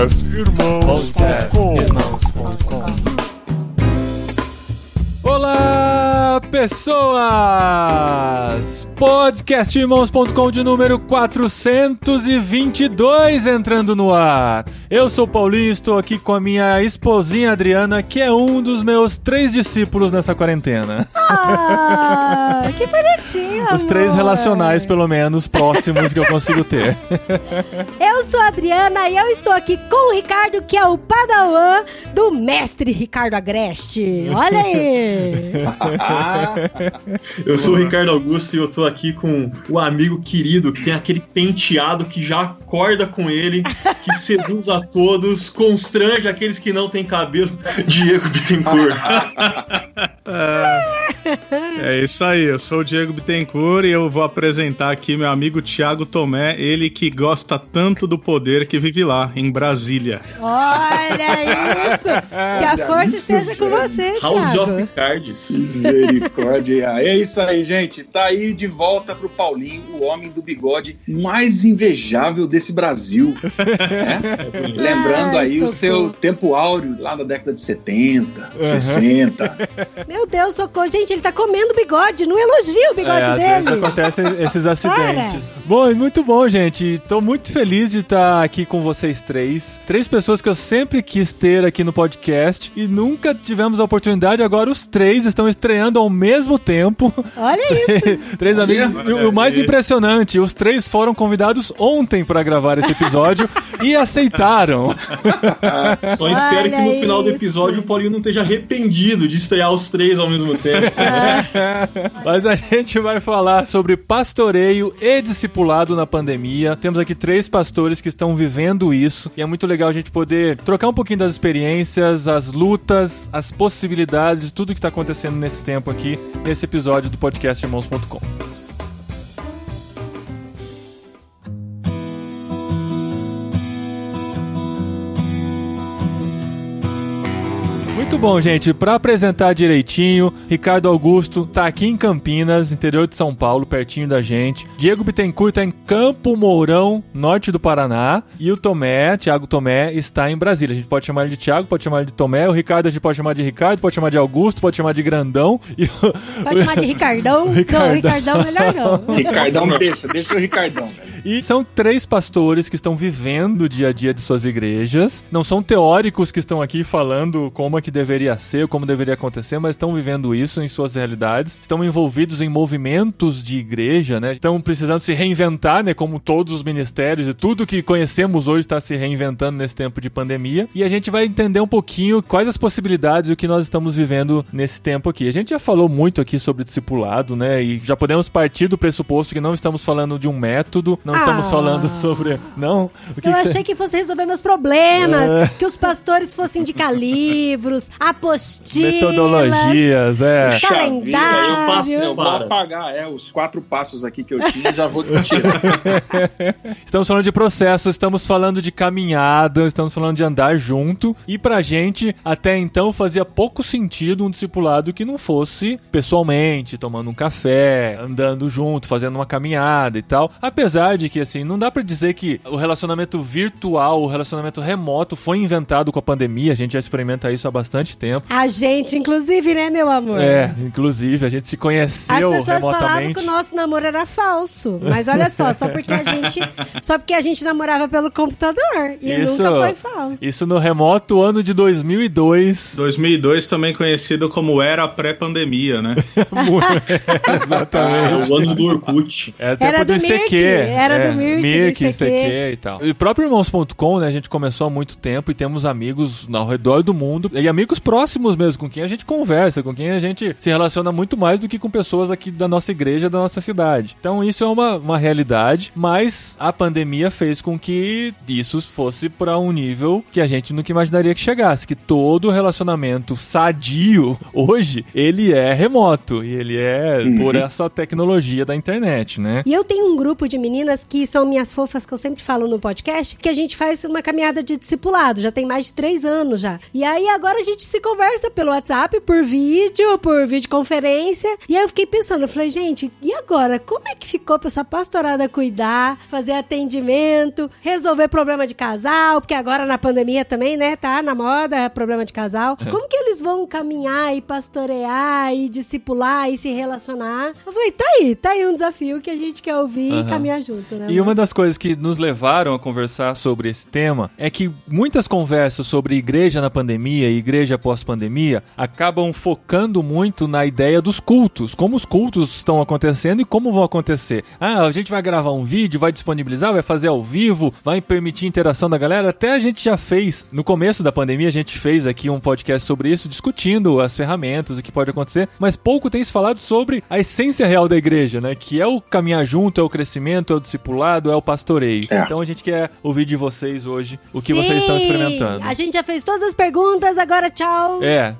Podcast Irmãos.com. Olá, pessoas! Podcastirmãos.com de número 422 entrando no ar. Eu sou o Paulinho, estou aqui com a minha esposinha Adriana, que é um dos meus três discípulos nessa quarentena. Ah, que bonitinho, Os três relacionais, pelo menos, próximos que eu consigo ter. Eu sou a Adriana e eu estou aqui com o Ricardo, que é o padawan do mestre Ricardo Agreste. Olha aí. Eu sou o Ricardo Augusto e eu tô aqui com o amigo querido que tem aquele penteado que já acorda com ele, que seduz a todos, constrange aqueles que não têm cabelo, Diego Bittencourt. É isso aí, eu sou o Diego Bittencourt e eu vou apresentar aqui meu amigo Thiago Tomé, ele que gosta tanto do poder que vive lá, em Brasília. Olha isso. Que a força esteja com você, House Thiago. of Cards. Misericórdia. É isso aí, gente. Tá aí de volta pro Paulinho, o homem do bigode mais invejável desse Brasil. né? Lembrando Ai, aí o seu tempo áureo lá da década de 70, 60. Meu Deus, socorro. Gente, ele tá comendo bigode. Não elogia o bigode É, às vezes dele. acontecem esses acidentes. Bom, e muito bom, gente. Tô muito feliz de estar aqui com vocês três. Três pessoas que eu sempre quis ter aqui no podcast e nunca tivemos a oportunidade. Agora os três estão estreando ao mesmo tempo. Olha isso. três amigos. E o mais impressionante, os três foram convidados ontem para gravar esse episódio e aceitaram. Só espero que no Olha final do episódio o Paulinho não esteja arrependido de estrear os três ao mesmo tempo. Mas a gente vai falar sobre pastoreio e discipulado na pandemia. Temos aqui três pastores que estão vivendo isso e é muito legal a gente poder trocar um pouquinho das experiências, as lutas, as possibilidades, tudo que está acontecendo nesse tempo aqui, nesse episódio do podcast irmãos.com. Muito bom, gente. Pra apresentar direitinho, Ricardo Augusto tá aqui em Campinas, interior de São Paulo, pertinho da gente. Diego Bittencourt tá em Campo Mourão, norte do Paraná. E o Tomé, Thiago Tomé, está em Brasília. A gente pode chamar ele de Thiago, pode chamar ele de Tomé. O Ricardo a gente pode chamar de Ricardo, pode chamar de Augusto, pode chamar de Grandão. E Pode chamar de Ricardão. Ricardão. Não, Ricardão melhor não. Ricardão, deixa, deixa o Ricardão. velho. E são três pastores que estão vivendo o dia a dia de suas igrejas. Não são teóricos que estão aqui falando como é que deveria ser, como deveria acontecer, mas estão vivendo isso em suas realidades. Estão envolvidos em movimentos de igreja, né? Estão precisando se reinventar, né? Como todos os ministérios e tudo que conhecemos hoje está se reinventando nesse tempo de pandemia. E a gente vai entender um pouquinho quais as possibilidades e o que nós estamos vivendo nesse tempo aqui. A gente já falou muito aqui sobre discipulado, né? E já podemos partir do pressuposto que não estamos falando de um método, não estamos Ah. falando sobre. Não? O que Eu que achei você- que fosse resolver meus problemas, É. que os pastores fossem indicar livros, apostilas. Metodologias, é. Calendário. Eu passo Eu vou apagar é, os quatro passos aqui que eu tinha e já vou tirar. Estamos falando de processo, estamos falando de caminhada, estamos falando de andar junto. E pra gente, até então, fazia pouco sentido um discipulado que não fosse pessoalmente, tomando um café, andando junto, fazendo uma caminhada e tal. Apesar de que, assim, não dá pra dizer que o relacionamento virtual, o relacionamento remoto foi inventado com a pandemia. A gente já experimenta isso há bastante tempo. A gente, inclusive, né, meu amor? É, inclusive, a gente se As conheceu pessoas falavam que o nosso namoro era falso. Mas olha só, só porque a gente, só porque a gente namorava pelo computador. E Isso- nunca foi falso. Isso no remoto ano de 2002. 2002 também conhecido como era pré-pandemia, né? É Exatamente. o ano do Orkut. É tempo Era do ICQ. Mirk, era é, do Mirk, Mirk, ICQ. ICQ e tal. E o próprio Irmãos.com, né, a gente começou há muito tempo e temos amigos ao redor do mundo e amigos próximos mesmo, com quem a gente conversa, com quem a gente se relaciona muito mais do que com pessoas aqui da nossa igreja, da nossa cidade. Então isso é uma, uma realidade, mas a pandemia fez com que isso fosse para um nível que a gente nunca imaginaria que chegasse, que todo relacionamento sadio hoje, ele é remoto e ele é por essa tecnologia da internet, né? E eu tenho um grupo de meninas amigas que são minhas fofas, que eu sempre falo no podcast, que a gente faz uma caminhada de discipulado. Já tem mais de três anos já. E aí agora a gente se conversa pelo WhatsApp, por vídeo, por videoconferência. E aí eu fiquei pensando, eu falei, gente, e agora? Como é que ficou pra essa pastorada cuidar, fazer atendimento, resolver problema de casal? Porque agora na pandemia também, né? Tá na moda problema de casal. Como que eles vão caminhar e pastorear e discipular e se relacionar? Eu falei, tá aí, tá aí um desafio que a gente quer ouvir Aham. e caminhar junto, né? E uma das coisas que nos levaram a conversar sobre esse tema é que muitas conversas sobre igreja na pandemia e igreja pós-pandemia acabam focando muito na ideia dos cultos, como os cultos estão acontecendo e como vão acontecer. Ah, a gente vai gravar um vídeo, vai disponibilizar, vai fazer ao vivo, vai permitir interação da galera. Até a gente já fez, no começo da pandemia, a gente fez aqui um podcast sobre isso, discutindo as ferramentas, o que pode acontecer, mas pouco tem se falado sobre a essência real da igreja, né? Que é o caminhar junto, é o crescimento, é o discipulado, é o pastoreio. É. Então a gente quer ouvir de vocês hoje o que Sim, vocês estão experimentando. A gente já fez todas as perguntas, agora tchau. É,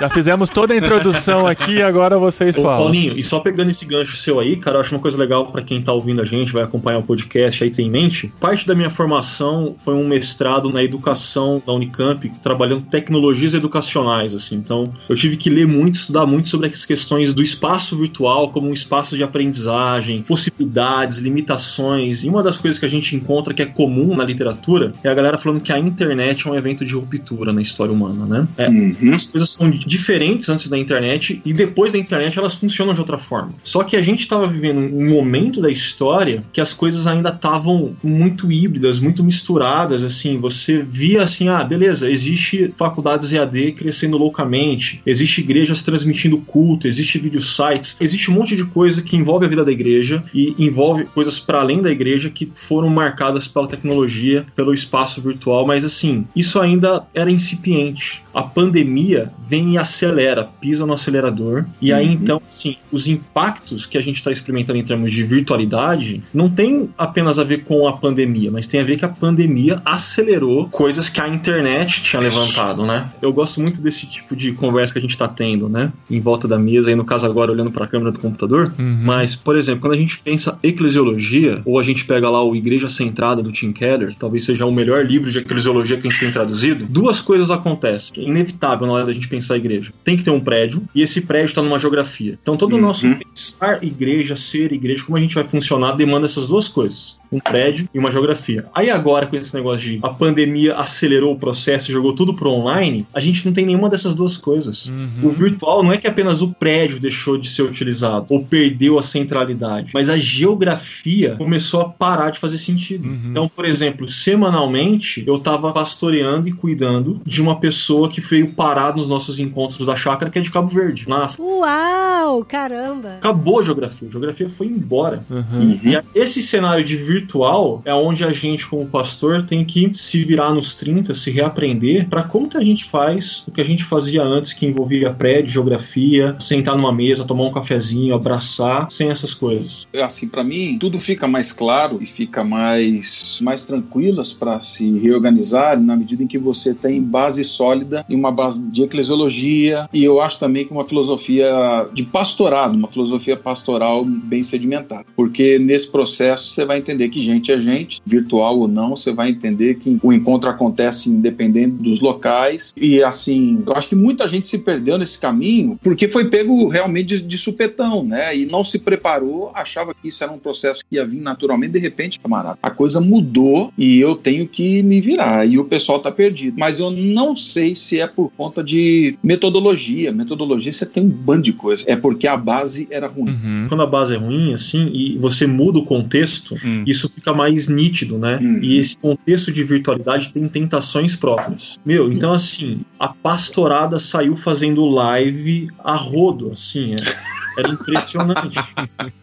já fizemos toda a introdução aqui, agora vocês Ô, falam. Paulinho, e só pegando esse gancho seu aí, cara, eu acho uma coisa legal pra quem tá ouvindo a gente, vai acompanhar o podcast aí tem em mente. Parte da minha formação foi um mestrado na educação da Unicamp, trabalhando tecnologias educacionais, assim. Então, eu tive que ler muito, estudar muito sobre as questões do espaço virtual como um espaço de aprendizagem, possibilidades, limitações. E uma das coisas que a gente encontra que é comum na literatura é a galera falando que a internet é um evento de ruptura na história humana, né? É, Uhum. as coisas são diferentes antes da internet e depois da internet elas funcionam de outra forma. Só que a gente estava vivendo um momento da história que as coisas ainda estavam muito híbridas, muito misturadas, assim, você via assim, ah, beleza, existe faculdades EAD crescendo loucamente, existe igrejas transmitindo culto, existe vídeo sites, existe um monte de coisa que envolve a vida da igreja e envolve coisas para além da igreja que foram marcadas pela tecnologia, pelo espaço virtual, mas assim, isso ainda era incipiente. A pandemia vem e acelera, pisa no acelerador, e aí Uhum. então, assim, os impactos que a gente está experimentando em termos de virtualidade não tem apenas a ver com a pandemia, mas tem a ver que a pandemia acelerou coisas que a internet tinha levantado, né? Eu gosto muito desse tipo de conversa que a gente está tendo, né? Em volta da mesa, aí no caso agora olhando para a câmera do computador, Uhum. mas, por exemplo, quando a gente pensa eclesiologia, ou a gente pega lá o Igreja Centrada do Tim Keller, que talvez seja o melhor livro de eclesiologia que a gente tem traduzido, duas coisas acontecem, é inevitável na hora da gente pensar a igreja. Tem que ter um prédio, e esse prédio está numa geografia. Então todo o Uhum. nosso pensar igreja, ser igreja, como a gente vai funcionar, demanda essas duas coisas. Um prédio e uma geografia. Aí agora, com esse negócio de a pandemia acelerou o processo e jogou tudo pro online, a gente não tem nenhuma dessas duas coisas. Uhum. O virtual não é que apenas o prédio deixou de ser utilizado ou perdeu a centralidade, mas a geografia começou a parar de fazer sentido. Uhum. Então, por exemplo, semanalmente eu tava pastoreando e cuidando de uma pessoa que veio parar nos nossos encontros da chácara, que é de Cabo Verde, na África. Uau, caramba. Acabou a geografia, a geografia foi embora. Uhum. E a- esse cenário de virtual é onde a gente, como pastor, tem que se virar nos 30, se reaprender para como que a gente faz o que a gente fazia antes, que envolvia prédio, geografia, sentar numa mesa, tomar um cafezinho, abraçar, sem essas coisas. assim, para mim, tudo fica mais claro e fica mais, mais tranquilas para se reorganizar na medida em que você tem base sólida e uma base de eclesiologia e eu acho também que uma filosofia de pastorado, uma filosofia pastoral bem sedimentada. Porque nesse processo você vai entender que gente é gente, virtual ou não, você vai entender que o encontro acontece independente dos locais e assim, eu acho que muita gente se perdeu nesse caminho porque foi pego realmente de, de supetão, né? E não se preparou, achava que isso era um processo que ia vir naturalmente, de repente, camarada, a coisa mudou e eu tenho que me virar e o pessoal tá perdido. Mas eu não sei se é por conta de metodologia. Metodologia você tem um bando de coisa. É porque a base era ruim. Uhum. Quando a base é ruim, assim, e você muda o contexto, Hum. isso fica mais nítido, né? Uhum. E esse contexto de virtualidade tem tentações próprias. Meu, então assim, a pastorada saiu fazendo live a rodo, assim, é- era impressionante.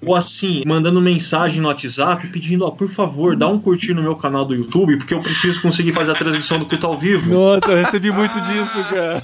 Ou assim, mandando mensagem no WhatsApp pedindo, ó, por favor, dá um curtir no meu canal do YouTube, porque eu preciso conseguir fazer a transmissão do culto ao vivo. Nossa, eu recebi muito disso, cara.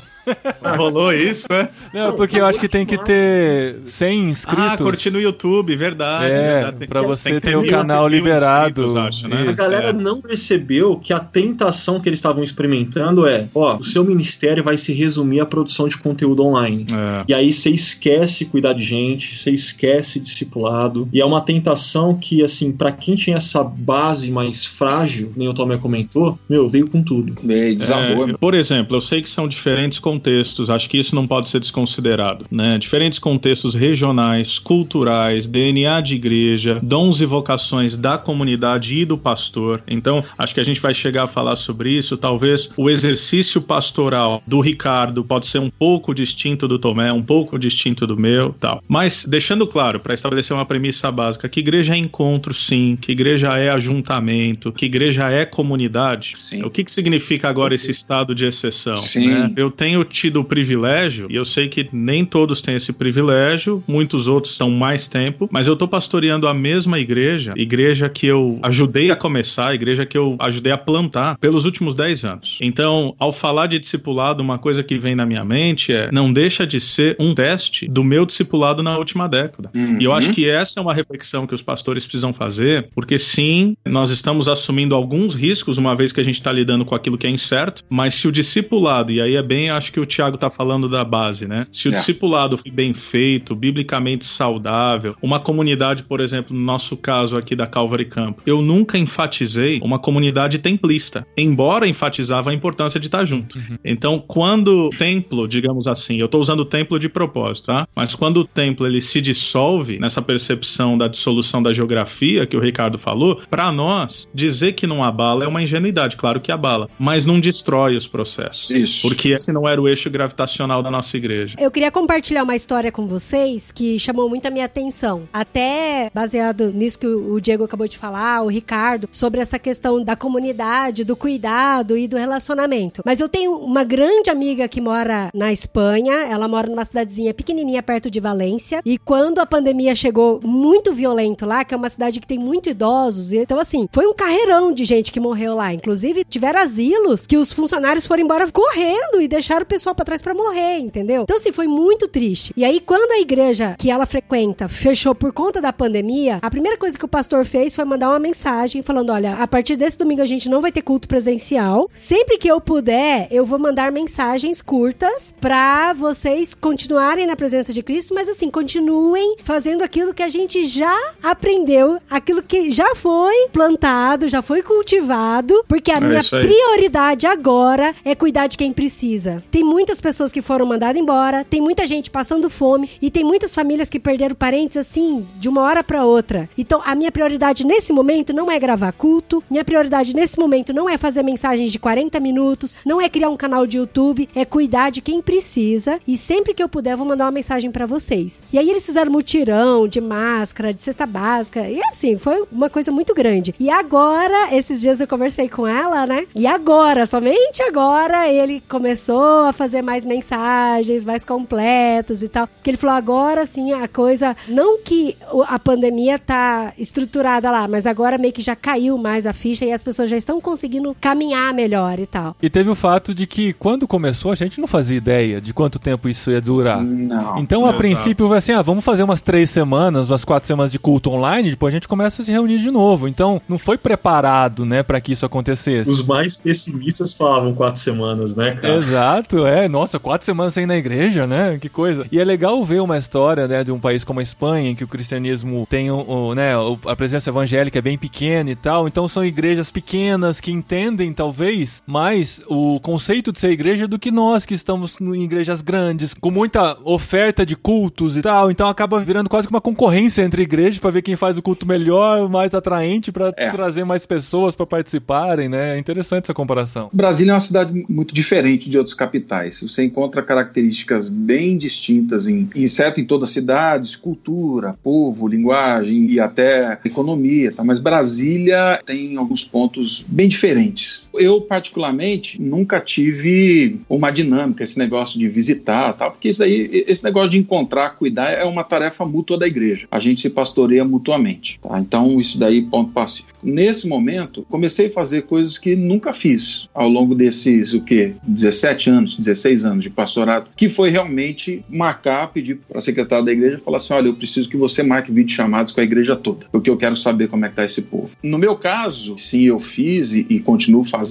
Rolou isso, é? Não, porque eu acho que tem que ter 100 inscritos. Ah, curtir no YouTube, verdade. É, verdade. pra você ter o canal liberado. acho, né? A galera é. não percebeu que a tentação que eles estavam experimentando é: ó, o seu ministério vai se resumir à produção de conteúdo online. É. E aí você esquece cuidar de gente, você esquece discipulado. E é uma tentação que, assim, pra quem tinha essa base mais frágil, nem o Tomé comentou, meu, veio com tudo. Bem, desabou. É, por exemplo, eu sei que são diferentes contextos, acho que isso não pode ser desconsiderado, né? Diferentes contextos regionais, culturais, DNA de igreja, dons e vocações da comunidade e do pastor. Então, acho que a gente vai chegar a falar sobre isso. Talvez o exercício pastoral do Ricardo pode ser um pouco distinto do Tomé, um pouco distinto do meu, tal. Mas deixando claro, para estabelecer uma premissa básica, que igreja é encontro, sim, que igreja é ajuntamento, que igreja é comunidade. Sim. O que, que significa agora esse estado de exceção? Sim. né? Eu tenho tido o privilégio, e eu sei que nem todos têm esse privilégio, muitos outros estão mais tempo, mas eu estou pastoreando a mesma igreja, igreja que eu ajudei a começar, igreja que eu ajudei a plantar pelos últimos 10 anos. Então, ao falar de discipulado, uma coisa que vem na minha mente é: não deixa de ser um teste do meu discipulado na última década. Uhum. E eu acho que essa é uma reflexão que os pastores precisam fazer, porque sim, nós estamos assumindo alguns riscos, uma vez que a gente está lidando com aquilo que é incerto, mas se o discipulado, e aí é bem, acho que o Tiago está falando da base, né? Se o É. discipulado for bem feito, biblicamente saudável, uma comunidade, por exemplo, no nosso caso aqui da Calvary Camp, eu nunca enfatizei uma comunidade templista, embora enfatizava a importância de estar junto. Então, quando o templo, digamos assim, eu estou usando o templo de propósito, tá? Mas quando o templo ele se dissolve nessa percepção da dissolução da geografia que o Ricardo falou, para nós dizer que não abala é uma ingenuidade, claro que abala, mas não destrói os processos. Isso. Porque esse não era o eixo gravitacional da nossa igreja. Eu queria compartilhar uma história com vocês que chamou muito a minha atenção. Até baseado nisso que o Diego acabou de falar, o Ricardo, sobre essa questão da comunidade, do cuidado e do relacionamento. Mas eu tenho uma grande amiga que mora na Espanha, ela mora numa cidadezinha pequenininha perto de Valência. E quando a pandemia chegou muito violento lá, que é uma cidade que tem muito idosos, então assim, foi um carreirão de gente que morreu lá. Inclusive, tiveram asilos que os funcionários foram embora correndo e deixaram o pessoal pra trás pra morrer, entendeu? Então assim, foi muito triste. E aí quando a igreja que ela frequenta fechou por conta da pandemia, a primeira coisa que o pastor fez foi mandar uma mensagem falando: "Olha, a partir desse domingo a gente não vai ter culto presencial. Sempre que eu puder, eu vou mandar mensagens curtas pra vocês continuarem na presença de Cristo, mas assim, continuem fazendo aquilo que a gente já aprendeu, aquilo que já foi plantado, já foi cultivado, porque a É minha prioridade agora é cuidar de quem precisa. Tem muitas pessoas que foram mandadas embora, tem muita gente passando fome e tem muitas famílias que perderam parentes assim, de uma hora pra outra. Então, a minha prioridade nesse momento não é gravar culto, minha prioridade nesse momento não é fazer mensagens de 40 minutos, não é criar um canal de YouTube, é cuidar de quem precisa e sempre que eu puder vou mandar uma mensagem pra vocês. E aí eles fizeram mutirão de máscara, de cesta básica, e assim, foi uma coisa muito grande. E agora, esses dias eu conversei com ela, né? E agora, somente agora, ele começou a fazer mais mensagens, mais completas e tal. Que ele falou, agora sim, a coisa. Não que a pandemia tá estruturada lá, mas agora meio que já caiu mais a ficha e as pessoas já estão conseguindo caminhar melhor e tal. E teve o fato de que quando começou a gente não fazia ideia de quanto tempo isso ia durar. Não. Então, a Exato. princípio, vai assim: ah, vamos fazer umas três semanas, umas quatro semanas de culto online, depois a gente começa a se reunir de novo. Então, não foi preparado, né, pra que isso acontecesse. Os mais pessimistas falavam quatro semanas, né, cara? Exato, é. Nossa, quatro semanas sem ir na igreja, né? Que coisa. E é legal ver uma história, né, de um país como a Espanha, em que o cristianismo tem o, o, né, a presença evangélica é bem pequena e tal. Então são igrejas pequenas que entendem, talvez, mais o conceito de ser igreja do que nós que estamos em igrejas grandes, com muita oferta de cultos e tal. Então acaba virando quase que uma concorrência entre igrejas pra ver quem faz o culto melhor, mais atraente, pra É. trazer mais pessoas pra participarem, né? É interessante essa comparação. Brasília é uma cidade muito diferente de outros capitais. Você encontra características bem distintas em, certo em todas as cidades, cultura, povo, linguagem e até economia. Tá? Mas Brasília tem alguns pontos bem diferentes. Eu, particularmente, nunca tive uma dinâmica, esse negócio de visitar tal, porque isso aí, esse negócio de encontrar, cuidar, é uma tarefa mútua da igreja. A gente se pastoreia mutuamente, tá? Então, isso daí, ponto pacífico. Nesse momento, comecei a fazer coisas que nunca fiz ao longo desses, o quê? 17 anos, 16 anos de pastorado, que foi realmente marcar, pedir para a secretária da igreja, falar assim, olha, eu preciso que você marque vídeo chamados com a igreja toda, porque eu quero saber como é que tá esse povo. No meu caso, sim, eu fiz e, e continuo fazendo,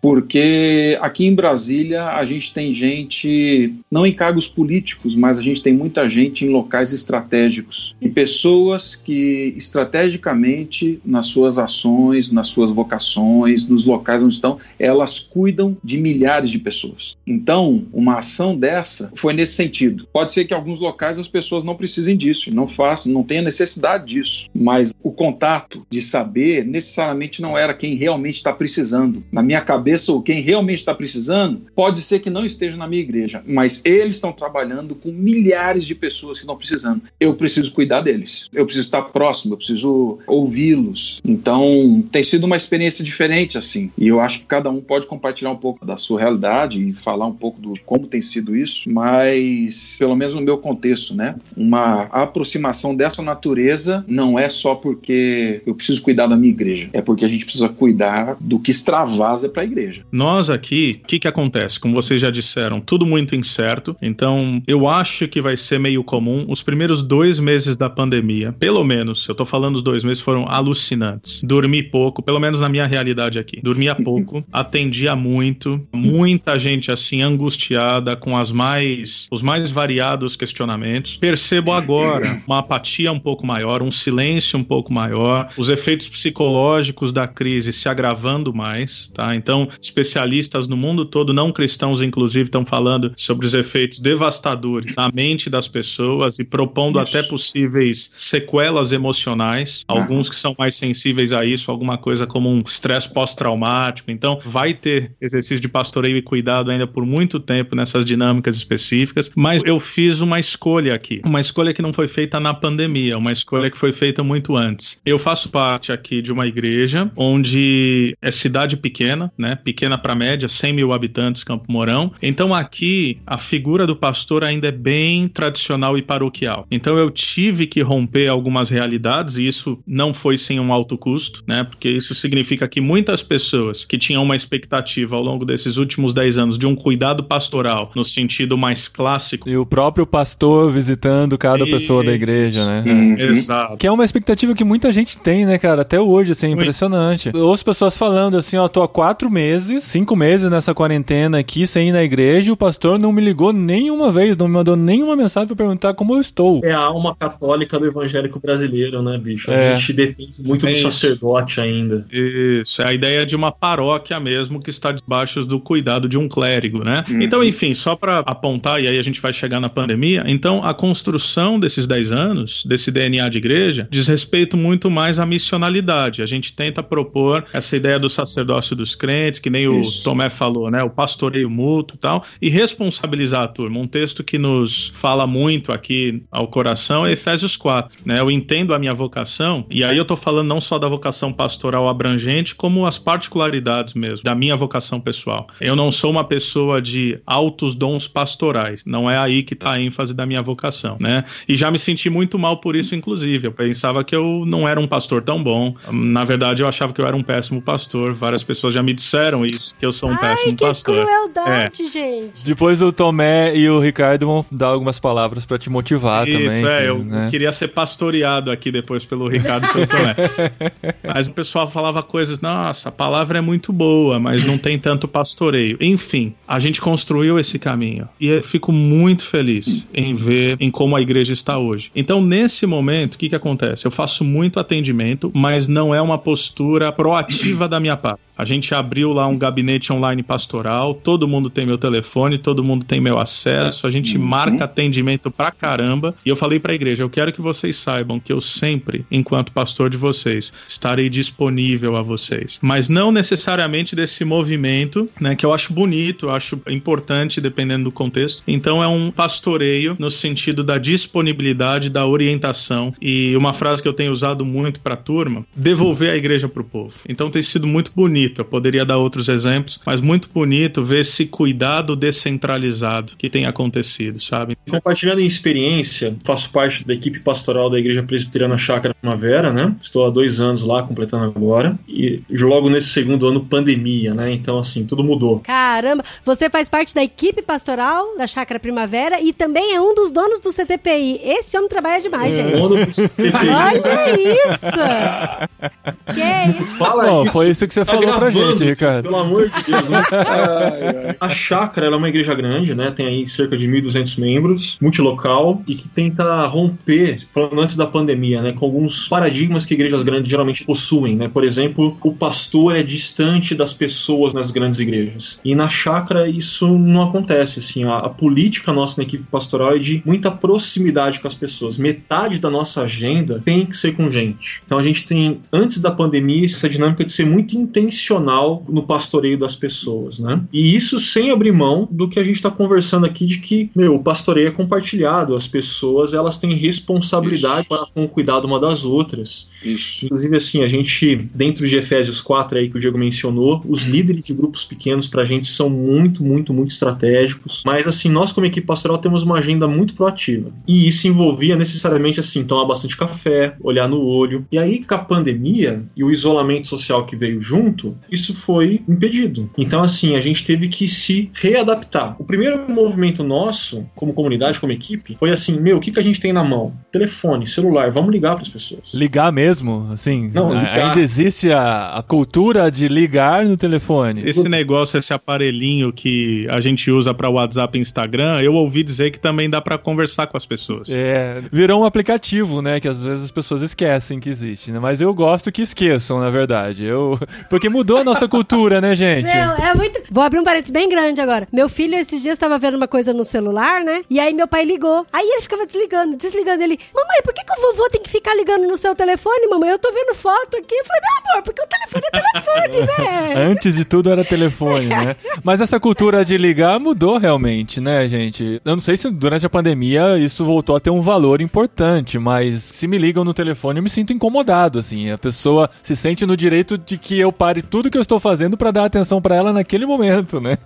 porque aqui em Brasília a gente tem gente, não em cargos políticos, mas a gente tem muita gente em locais estratégicos e pessoas que estrategicamente nas suas ações, nas suas vocações, nos locais onde estão, elas cuidam de milhares de pessoas. Então, uma ação dessa foi nesse sentido. Pode ser que em alguns locais as pessoas não precisem disso, não façam, não tenham necessidade disso, mas o contato de saber necessariamente não era quem realmente está precisando. Na minha cabeça, o quem realmente está precisando pode ser que não esteja na minha igreja, mas eles estão trabalhando com milhares de pessoas que estão precisando. Eu preciso cuidar deles, eu preciso estar próximo, eu preciso ouvi-los. Então, tem sido uma experiência diferente assim, e eu acho que cada um pode compartilhar um pouco da sua realidade e falar um pouco de como tem sido isso, mas pelo menos no meu contexto, né? Uma aproximação dessa natureza não é só porque eu preciso cuidar da minha igreja, é porque a gente precisa cuidar do que extravasa para a igreja. Nós aqui, o que, que acontece? Como vocês já disseram, tudo muito incerto. Então, eu acho que vai ser meio comum. Os primeiros dois meses da pandemia, pelo menos, eu tô falando os dois meses, foram alucinantes. Dormi pouco, pelo menos na minha realidade aqui. Dormia pouco, atendia muito, muita gente assim angustiada com as mais os mais variados questionamentos. Percebo agora uma apatia um pouco maior, um silêncio um pouco maior, os efeitos psicológicos da crise se agravando mais, tá? Então, especialistas no mundo todo, não cristãos inclusive, estão falando sobre os efeitos devastadores na mente das pessoas e propondo isso. até possíveis sequelas emocionais, alguns que são mais sensíveis a isso, alguma coisa como um estresse pós-traumático. Então, vai ter exercício de pastoreio e cuidado ainda por muito tempo nessas dinâmicas específicas, mas eu fiz uma escolha aqui, uma escolha que não foi feita na pandemia, uma escolha que foi feita muito antes. Eu faço parte aqui de uma igreja onde é cidade pequena, né? Pequena para média, 100 mil habitantes, Campo Mourão. Então aqui a figura do pastor ainda é bem tradicional e paroquial. Então eu tive que romper algumas realidades e isso não foi sem um alto custo, né? Porque isso significa que muitas pessoas que tinham uma expectativa ao longo desses últimos 10 anos de um cuidado pastoral no sentido mais clássico. E o próprio pastor visitando cada e... pessoa da igreja, né? Uhum. Exato. Que é uma expectativa que muita gente tem, né, cara? Até hoje, assim, é impressionante. Eu ouço pessoas falando assim, ó, tô há quatro meses, cinco meses nessa quarentena aqui, sem ir na igreja, e o pastor não me ligou nenhuma vez, não me mandou nenhuma mensagem para perguntar como eu estou. É a alma católica do evangélico brasileiro, né, bicho? A é. gente depende muito é do sacerdote ainda. Isso, é a ideia de uma paróquia mesmo que está debaixo do cuidado de um clérigo, né? Uhum. Então, enfim, só para apontar, e aí a gente vai chegar na pandemia, então a construção desses 10 anos, desse DNA de igreja, diz respeito muito mais à missionalidade. A gente tenta propor essa ideia do sacerdócio dos crentes, que nem Isso. o Tomé falou, né? O pastoreio mútuo e tal, e responsabilizar a turma. Um texto que nos fala muito aqui ao coração é Efésios 4, né? Eu entendo a minha vocação, e aí eu tô falando não só da vocação pastoral abrangente, como as particularidades mesmo, da minha vocação pessoal. Eu não sou uma pessoa de altos dons pastorais, não é aí que tá a ênfase da minha vocação, né? E já me senti muito mal por isso, inclusive. Eu pensava que eu não era um pastor tão bom. Na verdade, eu achava que eu era um péssimo pastor. Várias pessoas já me disseram isso, que eu sou um Ai, péssimo que pastor. crueldade, é. gente. Depois o Tomé e o Ricardo vão dar algumas palavras para te motivar isso, também. Isso, é. eu né? queria ser pastoreado aqui depois pelo Ricardo e pelo Tomé. Mas o pessoal falava coisas, nossa, a palavra é muito boa, mas não tem tanto pastoreio. Enfim, a gente construiu esse caminho. E eu fico muito feliz em ver em como a igreja está hoje. Então, nesse momento, o que, que acontece? Eu faço muito atendimento, mas não é uma postura proativa da minha parte. A gente abriu lá um gabinete online pastoral, todo mundo tem meu telefone, todo mundo tem meu acesso, a gente uhum. marca atendimento pra caramba. E eu falei pra igreja: eu quero que vocês saibam que eu sempre, enquanto pastor de vocês, estarei disponível a vocês. Mas não necessariamente desse movimento, né, que eu acho bonito, eu acho importante dependendo do contexto. Então é um pastoreio no sentido da disponibilidade, da orientação. E uma frase que eu tenho usado muito pra turma: devolver a igreja pro povo. Então tem sido muito bonito bonito. Eu poderia dar outros exemplos, mas muito bonito ver esse cuidado descentralizado que tem acontecido, sabe? Compartilhando em experiência, faço parte da equipe pastoral da Igreja Presbiteriana Chácara Primavera, né? Estou há dois anos lá, completando agora. E logo nesse segundo ano, pandemia, né? Então, assim, tudo mudou. Caramba, você faz parte da equipe pastoral da Chácara Primavera e também é um dos donos do CTPI. Esse homem trabalha demais, é. gente. Dono do CTPI. Olha isso! que isso? Fala Bom, isso. Foi isso que você tá falou gravando, pra gente, Ricardo. Pelo amor de Deus. Né? ai, ai. A Chácara é uma igreja grande, né? Tem aí cerca de 1.200 membros, multilocal, e que tenta romper, falando antes da pandemia, né? Com alguns paradigmas que igrejas grandes geralmente possuem, né? Por exemplo, o pastor é distante das pessoas nas grandes igrejas. E na chácara isso não acontece, assim. A, a política nossa na equipe pastoral é de muita proximidade com as pessoas. Metade da nossa agenda tem que ser com gente. Então a gente tem, antes da pandemia, essa dinâmica de ser muito intencional no pastoreio das pessoas, né? E isso sem abrir mão do que a gente está conversando aqui de que, meu, o pastoreio é compartilhado, as pessoas elas têm responsabilidade Isso. para com o cuidado uma das outras. Isso. Inclusive, assim, a gente, dentro de Efésios 4 aí que o Diego mencionou, os líderes de grupos pequenos para a gente são muito, muito, muito estratégicos. Mas, assim, nós como equipe pastoral temos uma agenda muito proativa. E isso envolvia necessariamente, assim, tomar bastante café, olhar no olho. E aí, com a pandemia e o isolamento social que veio junto, isso foi impedido. Então, assim, a gente teve que se readaptar. O primeiro movimento nosso, como comunidade, como equipe, foi assim: meu, o que, que a gente tem na mão? Telefone, celular, vamos ligar para as pessoas. Ligar mesmo? Assim, Não, ligar. ainda existe a, a cultura de ligar no telefone. Esse negócio, esse aparelhinho que a gente usa para WhatsApp e Instagram, eu ouvi dizer que também dá para conversar com as pessoas. É, virou um aplicativo, né? Que às vezes as pessoas esquecem que existe, né? Mas eu gosto que esqueçam, na verdade. Eu... Porque mudou a nossa cultura, né, gente? Meu, é muito. Vou abrir um parênteses bem grande agora. Meu filho esses dias estava vendo uma coisa no celular, né? E aí meu pai ligou. Aí ele ficava desligando, desligando. Ele, mamãe, por que, que o vovô tem que ficar ligando no seu telefone, mamãe? Eu tô vendo foto aqui. Eu falei, meu amor, porque o telefone é telefone, né? Antes de tudo era telefone, né? Mas essa cultura de ligar mudou realmente, né, gente? Eu não sei se durante a pandemia isso voltou a ter um valor importante, mas se me ligam no telefone eu me sinto incomodado, assim. A pessoa se sente no direito de que eu pare tudo que eu estou fazendo para dar atenção para ela naquele momento, né?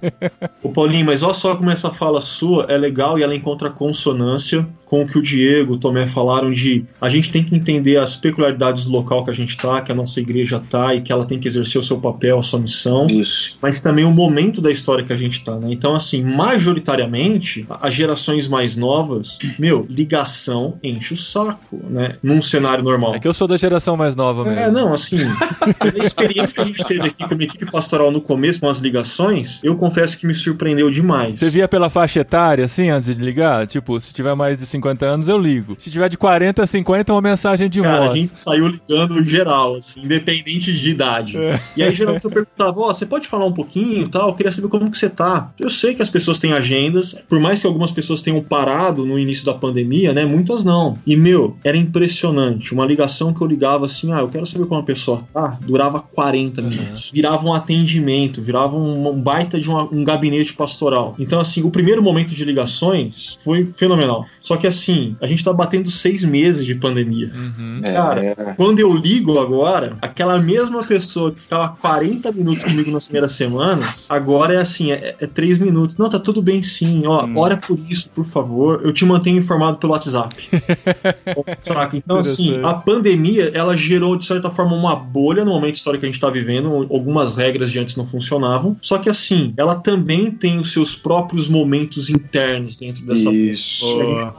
O Paulinho, mas olha só como essa fala sua é legal e ela encontra consonância com o que o Diego, o Tomé falaram de a gente tem que entender as peculiaridades do local que a gente tá, que a nossa igreja tá e que ela tem que exercer o seu papel, a sua missão. Isso. Mas também o momento da história que a gente tá, né? Então, assim, majoritariamente, as gerações mais novas, meu, ligação enche o saco, né? Num cenário normal. É que eu sou da geração mais nova mesmo. É, não, assim, mas a experiência que a gente teve aqui como equipe pastoral no começo com as ligações, eu confesso que me surpreendeu demais. Você via pela faixa etária, assim, antes de ligar? Tipo, se tiver mais de 50 anos, eu ligo. Se tiver de 40 a 50, uma mensagem de Cara, voz. a gente saiu ligando geral, assim, independente de idade. É. E aí, geralmente, eu perguntava, ó, oh, você pode falar um pouquinho tal? Eu queria saber como que você tá. Eu sei que as pessoas têm agendas, por mais que algumas pessoas tenham parado no início da pandemia, né, muitas não. E, meu, era impressionante. Uma ligação que eu ligava assim, ah, eu quero saber como a pessoa tá, durava 40 minutos. Uhum. Virava um atendimento, virava um, baita de uma, um gabinete pastoral. Então, assim, o primeiro momento de ligações foi fenomenal. Só que, assim, a gente tá batendo seis meses de pandemia. Uhum. Cara, é. quando eu ligo agora, aquela mesma pessoa que ficava 40 minutos comigo nas primeiras semanas, agora é assim, é, é três minutos. Não, tá tudo bem sim. Ó, hum. ora por isso, por favor. Eu te mantenho informado pelo WhatsApp. então, assim, a pandemia, ela gerou, de certa forma, uma bolha no momento histórico que a gente tá vivendo. Algumas regras de antes não funcionavam. Só que, assim, ela também tem os seus próprios momentos internos dentro dessa Isso.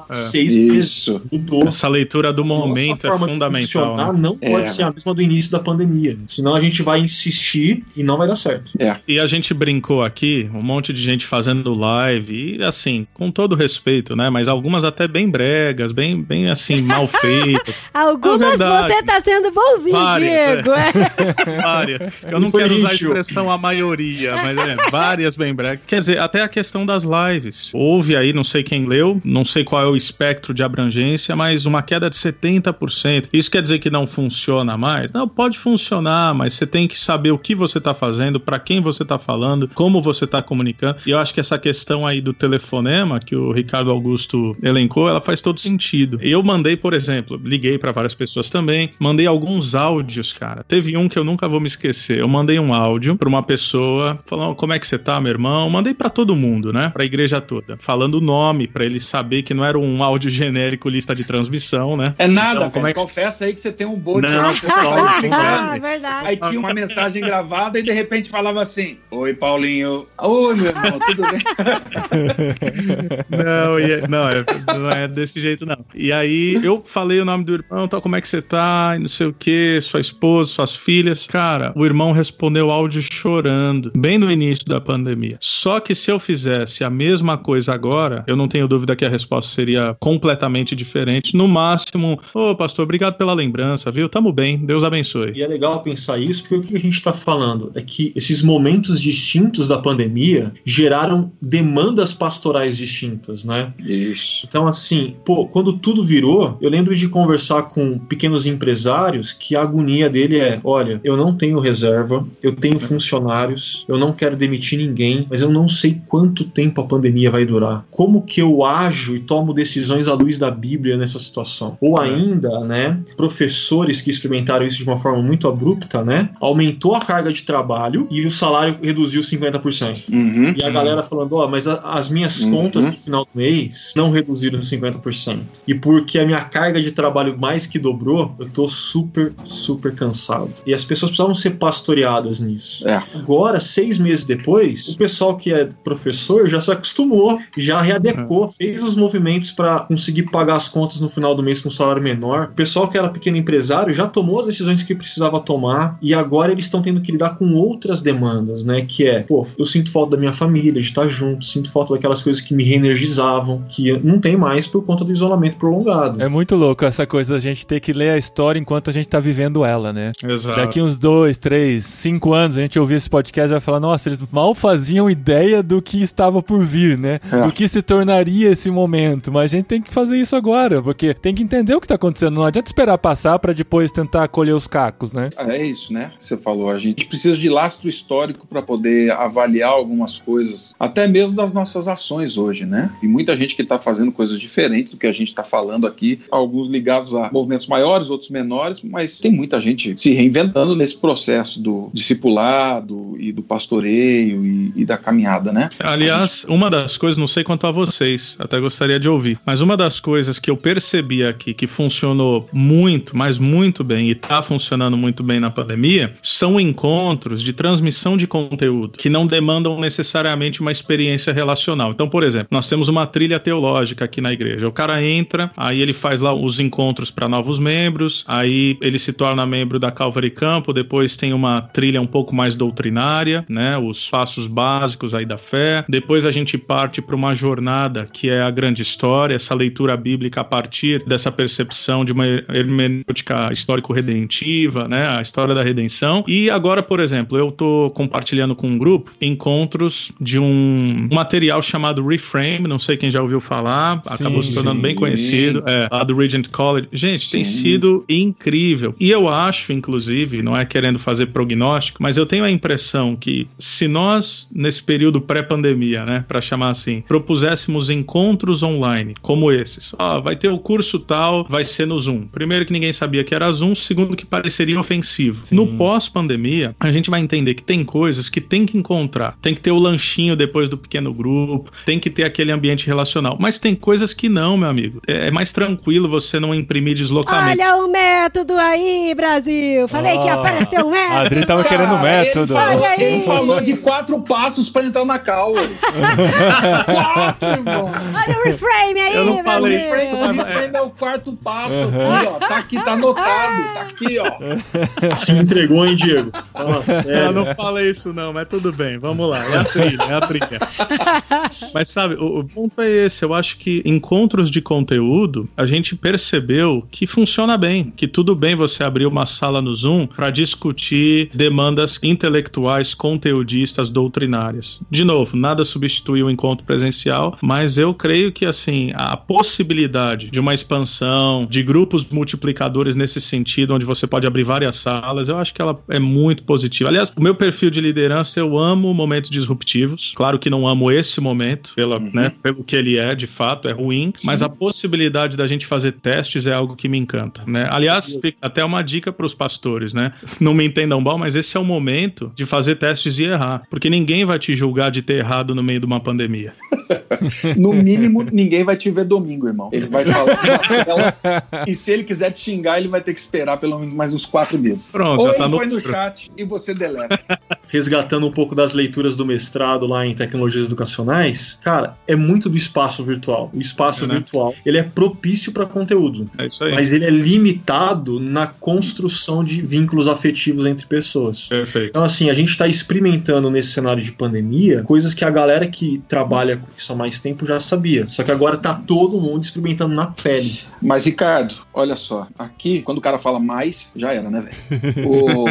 É. Seis Isso. Mudou. Essa leitura do momento é fundamental. Né? Não pode é. ser a mesma do início da pandemia. Senão a gente vai insistir e não vai dar certo. É. E a gente brincou aqui, um monte de gente fazendo live, e assim, com todo respeito, né? Mas algumas até bem bregas, bem, bem assim, mal feitas. algumas você tá sendo bonzinho, várias, Diego. É. várias. Eu não quero usar a expressão a maioria, mas é, várias bem bregas. Quer dizer, até a questão das lives. Houve aí, não sei quem leu, não sei qual é o espectro de abrangência, mas uma queda de 70%. Isso quer dizer que não funciona mais? Não, pode funcionar, mas você tem que saber o que você está fazendo, para quem você está falando, como você está comunicando. E eu acho que essa questão aí do telefonema que o Ricardo Augusto elencou, ela faz todo sentido. Eu mandei, por exemplo, liguei para várias pessoas também, mandei alguns áudios, cara. Teve um que eu nunca vou me esquecer acontecer? Eu mandei um áudio para uma pessoa falando como é que você tá, meu irmão. Mandei para todo mundo, né? Para a igreja toda, falando o nome para ele saber que não era um áudio genérico lista de transmissão, né? É nada, então, como é que... confessa aí que você tem um bot. Não, você tá ah, verdade. Aí tinha uma mensagem gravada e de repente falava assim: Oi, Paulinho. Oi, meu irmão, tudo bem? não, é, não, é, não é desse jeito, não. E aí eu falei o nome do irmão, tal, como é que você tá? E não sei o que, sua esposa, suas filhas. Cara, o irmão respondeu áudio chorando, bem no início da pandemia. Só que se eu fizesse a mesma coisa agora, eu não tenho dúvida que a resposta seria completamente diferente. No máximo, ô oh, pastor, obrigado pela lembrança, viu? Tamo bem, Deus abençoe. E é legal pensar isso, porque o que a gente está falando é que esses momentos distintos da pandemia geraram demandas pastorais distintas, né? Isso. Então, assim, pô, quando tudo virou, eu lembro de conversar com pequenos empresários que a agonia dele é: olha, eu não tenho reserva, eu tenho funcionários, eu não quero demitir ninguém, mas eu não sei quanto tempo a pandemia vai durar. Como que eu ajo e tomo decisões à luz da Bíblia nessa situação? Ou é. ainda, né, professores que experimentaram isso de uma forma muito abrupta, né, aumentou a carga de trabalho e o salário reduziu 50%. Uhum, e a uhum. galera falando: ó, oh, mas a, as minhas uhum. contas no final do mês não reduziram 50%. E porque a minha carga de trabalho mais que dobrou, eu tô super, super cansado. E as pessoas precisavam ser pastoreadas nisso. É. Agora, seis meses depois, o pessoal que é professor já se acostumou, já readecou, uhum. fez os movimentos para conseguir pagar as contas no final do mês com um salário menor. O pessoal que era pequeno empresário já tomou as decisões que precisava tomar e agora eles estão tendo que lidar com outras demandas, né? Que é, pô, eu sinto falta da minha família, de estar junto, sinto falta daquelas coisas que me reenergizavam, que não tem mais por conta do isolamento prolongado. É muito louco essa coisa da gente ter que ler a história enquanto a gente tá vivendo ela, né? Exato. Daqui uns dois, três, cinco anos a gente ouvir esse podcast e vai falar, nossa, eles mal faziam ideia do que estava por vir, né? É. Do que se tornaria esse momento. Mas a gente tem que fazer isso agora, porque tem que entender o que tá acontecendo. Não adianta esperar passar para depois tentar colher os cacos, né? É isso, né? Você falou, a gente precisa de lastro histórico para poder avaliar algumas coisas, até mesmo das nossas ações hoje, né? E muita gente que tá fazendo coisas diferentes do que a gente tá falando aqui, alguns ligados a movimentos maiores, outros menores, mas tem muita gente se reinventando nesse processo do discipulado e do pastoreio e, e da caminhada, né? Aliás, uma das coisas, não sei quanto a vocês, até gostaria de ouvir, mas uma das coisas que eu percebi aqui que funcionou muito, mas muito bem e está funcionando muito bem na pandemia, são encontros de transmissão de conteúdo que não demandam necessariamente uma experiência relacional. Então, por exemplo, nós temos uma trilha teológica aqui na igreja. O cara entra, aí ele faz lá os encontros para novos membros, aí ele se torna membro da Calvary Campo, depois tem uma trilha um pouco mais doutrinária, né, os passos básicos aí da fé. Depois a gente parte para uma jornada que é a grande história, essa leitura bíblica a partir dessa percepção de uma hermenêutica histórico-redentiva, né, a história da redenção. E agora, por exemplo, eu tô compartilhando com um grupo encontros de um material chamado Reframe, não sei quem já ouviu falar, sim, acabou se tornando sim, bem conhecido, é, lá do Regent College. Gente, sim. tem sido incrível. E eu acho, inclusive, não é querendo fazer prognóstico, mas eu tenho a impressão que se nós, nesse período pré-pandemia, né, para chamar assim, propuséssemos encontros online como esses, ó, vai ter o curso tal, vai ser no Zoom. Primeiro que ninguém sabia que era Zoom, segundo que pareceria ofensivo. Sim. No pós-pandemia, a gente vai entender que tem coisas que tem que encontrar. Tem que ter o lanchinho depois do pequeno grupo, tem que ter aquele ambiente relacional. Mas tem coisas que não, meu amigo. É, é mais tranquilo você não imprimir deslocamento. Olha o método aí, Brasil! Falei oh. que apareceu um método. Adri tava Cara, querendo método. Ele, falou, ele falou de quatro passos pra entrar na cal. quatro, irmão. Olha o reframe aí, Eu não falei Brasil. isso, mas... O reframe é o quarto passo. Uhum. Aqui, ó. Tá aqui, tá anotado. Tá aqui, ó. Se entregou, hein, Diego? Fala sério. Eu não falei isso, não, mas tudo bem. Vamos lá. É a trilha, é a trilha. mas sabe, o, o ponto é esse. Eu acho que encontros de conteúdo, a gente percebeu que funciona bem. Que tudo bem você abrir uma sala no Zoom para discutir demandas intelectuais, conteudistas, doutrinárias. De novo, nada substitui o encontro presencial, mas eu creio que assim a possibilidade de uma expansão, de grupos multiplicadores nesse sentido, onde você pode abrir várias salas, eu acho que ela é muito positiva. Aliás, o meu perfil de liderança eu amo momentos disruptivos. Claro que não amo esse momento, pela, uhum. né, pelo que ele é, de fato, é ruim, Sim. mas a possibilidade da gente fazer testes é algo que me encanta, né? Aliás, até uma dica para os pastores, né? Não me entendam Mas esse é o momento de fazer testes e errar. Porque ninguém vai te julgar de ter errado no meio de uma pandemia. no mínimo, ninguém vai te ver domingo, irmão. Ele vai falar e se ele quiser te xingar, ele vai ter que esperar pelo menos mais uns quatro meses. Pronto, Ou já ele tá no. põe no chat e você deleta. Resgatando um pouco das leituras do mestrado lá em tecnologias educacionais, cara, é muito do espaço virtual. O espaço É, né? virtual, ele é propício para conteúdo. É isso aí. Mas ele é limitado na construção de vínculos afetivos entre pessoas. Perfeito. Então, assim, a gente está experimentando nesse cenário de pandemia coisas que a galera que trabalha com isso há mais tempo já sabia. Só que agora tá todo mundo experimentando na pele. Mas, Ricardo, olha só. Aqui, quando o cara fala mais, já era, né, velho? O...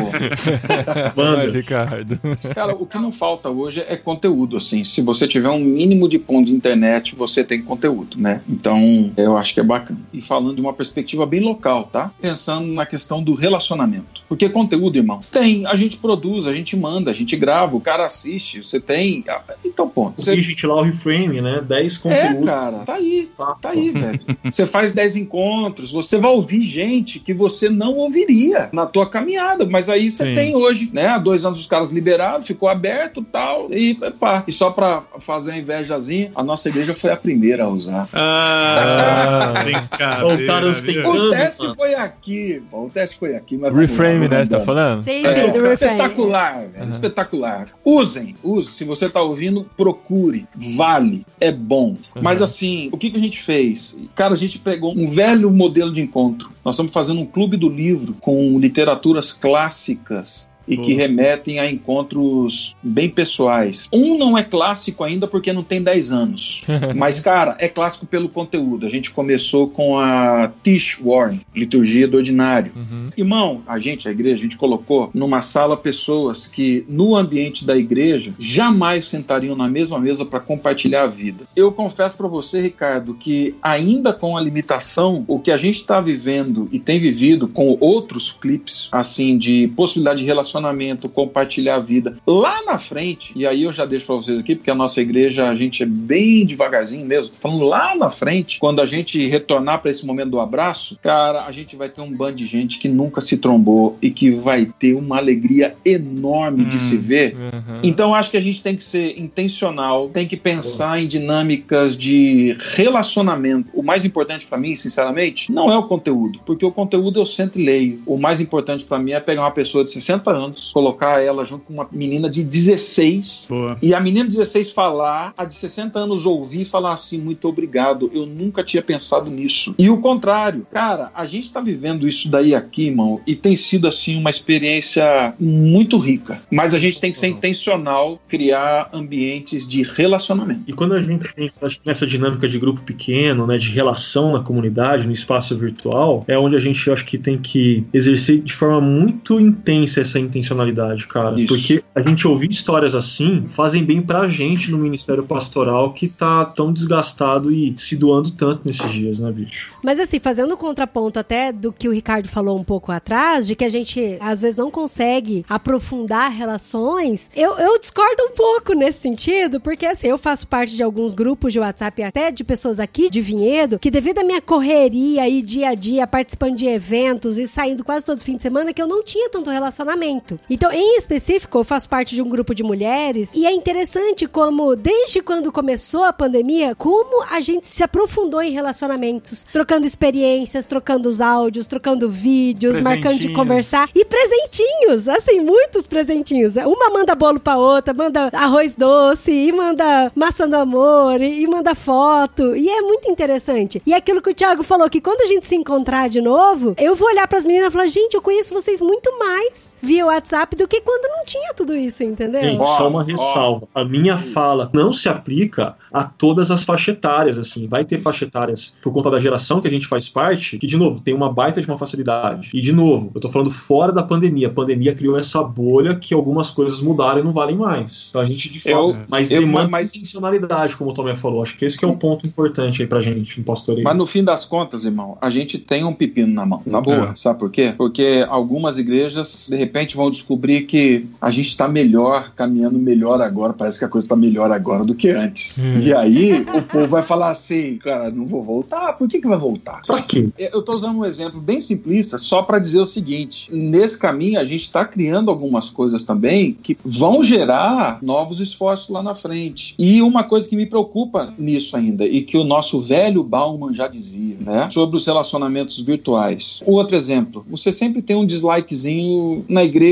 Manda. Mas, Ricardo. Cara, o que não falta hoje é conteúdo, assim. Se você tiver um mínimo de ponto de internet, você tem conteúdo, né? Então, eu acho que é bacana. E falando de uma perspectiva bem local, tá? Pensando na questão do relacionamento. Porque conteúdo, irmão, tem. A gente produz, a gente manda, a gente grava, o cara assiste, você tem. Então, ponto. Você... Digit lá o reframe, né? 10 É, conteúdos. cara, tá aí. Tá aí, velho. Você faz 10 encontros, você vai ouvir gente que você não ouviria na tua caminhada, mas aí você Sim. tem hoje, né? Há dois anos os caras liberaram, ficou aberto tal, e pá. E só pra fazer uma invejazinha, a nossa igreja foi a primeira a usar. Ah, Ah. brincadeira. O cara. O teste foi aqui, o teste foi aqui. Mas Reframe, né? Você tá falando? Sim, É, sim, do reframe. espetacular, velho. Uhum. Espetacular. Usem, use. Se você tá ouvindo, procure. Vale. É bom. Uhum. Mas assim, o que, que a gente fez? Cara, a gente pegou um velho modelo de encontro. Nós estamos fazendo um clube do livro com literaturas clássicas. E que Boa. remetem a encontros bem pessoais. Um não é clássico ainda porque não tem 10 anos. Mas, cara, é clássico pelo conteúdo. A gente começou com a Tish Warren, Liturgia do Ordinário. Uhum. Irmão, a gente, a igreja, a gente colocou numa sala pessoas que no ambiente da igreja jamais sentariam na mesma mesa para compartilhar a vida. Eu confesso para você, Ricardo, que ainda com a limitação, o que a gente está vivendo e tem vivido com outros clipes, assim, de possibilidade de relacionamento, compartilhar a vida, lá na frente, e aí eu já deixo para vocês aqui, porque a nossa igreja, a gente é bem devagarzinho mesmo, tô falando lá na frente, quando a gente retornar para esse momento do abraço, cara, a gente vai ter um bando de gente que nunca se trombou e que vai ter uma alegria enorme de Hum. se ver. Uhum. Então acho que a gente tem que ser intencional, tem que pensar em dinâmicas de relacionamento. O mais importante para mim, sinceramente, não é o conteúdo, porque o conteúdo eu sempre leio. O mais importante para mim é pegar uma pessoa de 60 anos, colocar ela junto com uma menina de 16 Boa. e a menina de 16 falar, a de 60 anos ouvir e falar assim: muito obrigado, eu nunca tinha pensado nisso. E o contrário, cara, a gente tá vivendo isso daí aqui, irmão, e tem sido assim uma experiência muito rica. Mas a gente tem que ser intencional, criar ambientes de relacionamento. E quando a gente pensa nessa dinâmica de grupo pequeno, né, de relação na comunidade, no espaço virtual, é onde a gente eu acho que tem que exercer de forma muito intensa essa intencionalidade, cara. Isso. Porque a gente ouvir histórias assim fazem bem pra gente no ministério pastoral que tá tão desgastado e se doando tanto nesses dias, né, bicho? Mas assim, fazendo um contraponto até do que o Ricardo falou um pouco atrás, de que a gente às vezes não consegue aprofundar relações, eu, eu discordo um pouco nesse sentido, porque assim, eu faço parte de alguns grupos de WhatsApp, até de pessoas aqui de Vinhedo, que devido à minha correria e dia a dia, participando de eventos e saindo quase todo fim de semana, que eu não tinha tanto relacionamento. Então, em específico, eu faço parte de um grupo de mulheres, e é interessante como, desde quando começou a pandemia, como a gente se aprofundou em relacionamentos, trocando experiências, trocando os áudios, trocando vídeos, marcando de conversar. E presentinhos, assim, muitos presentinhos. Uma manda bolo pra outra, manda arroz doce, e manda maçã do amor, e, e manda foto. E é muito interessante. E aquilo que o Thiago falou, que quando a gente se encontrar de novo, eu vou olhar pras meninas e falar, gente, eu conheço vocês muito mais via WhatsApp do que quando não tinha tudo isso, entendeu? Gente, só uma ressalva. A minha fala não se aplica a todas as faixas etárias, assim. Vai ter faixas etárias por conta da geração que a gente faz parte, que, de novo, tem uma baita de uma facilidade. E, de novo, eu tô falando fora da pandemia. A pandemia criou essa bolha que algumas coisas mudaram e não valem mais. Então a gente, de fato, Eu- mas eu- demanda mas- intencionalidade, como o Tomé falou. Acho que esse que é o ponto importante aí pra gente, no pastoreio. Mas no fim das contas, irmão, a gente tem um pepino na mão, na boa. É. Sabe por quê? Porque algumas igrejas, de repente, vão descobrir que a gente está melhor, caminhando melhor agora, parece que a coisa está melhor agora do que antes. Hum. E aí o povo vai falar assim, cara, não vou voltar, por que, que vai voltar? Pra quê? Eu estou usando um exemplo bem simplista, só para dizer o seguinte: nesse caminho a gente está criando algumas coisas também que vão gerar novos esforços lá na frente. E uma coisa que me preocupa nisso ainda, e que o nosso velho Bauman já dizia, né? Sobre os relacionamentos virtuais. Outro exemplo, você sempre tem um dislikezinho na igreja,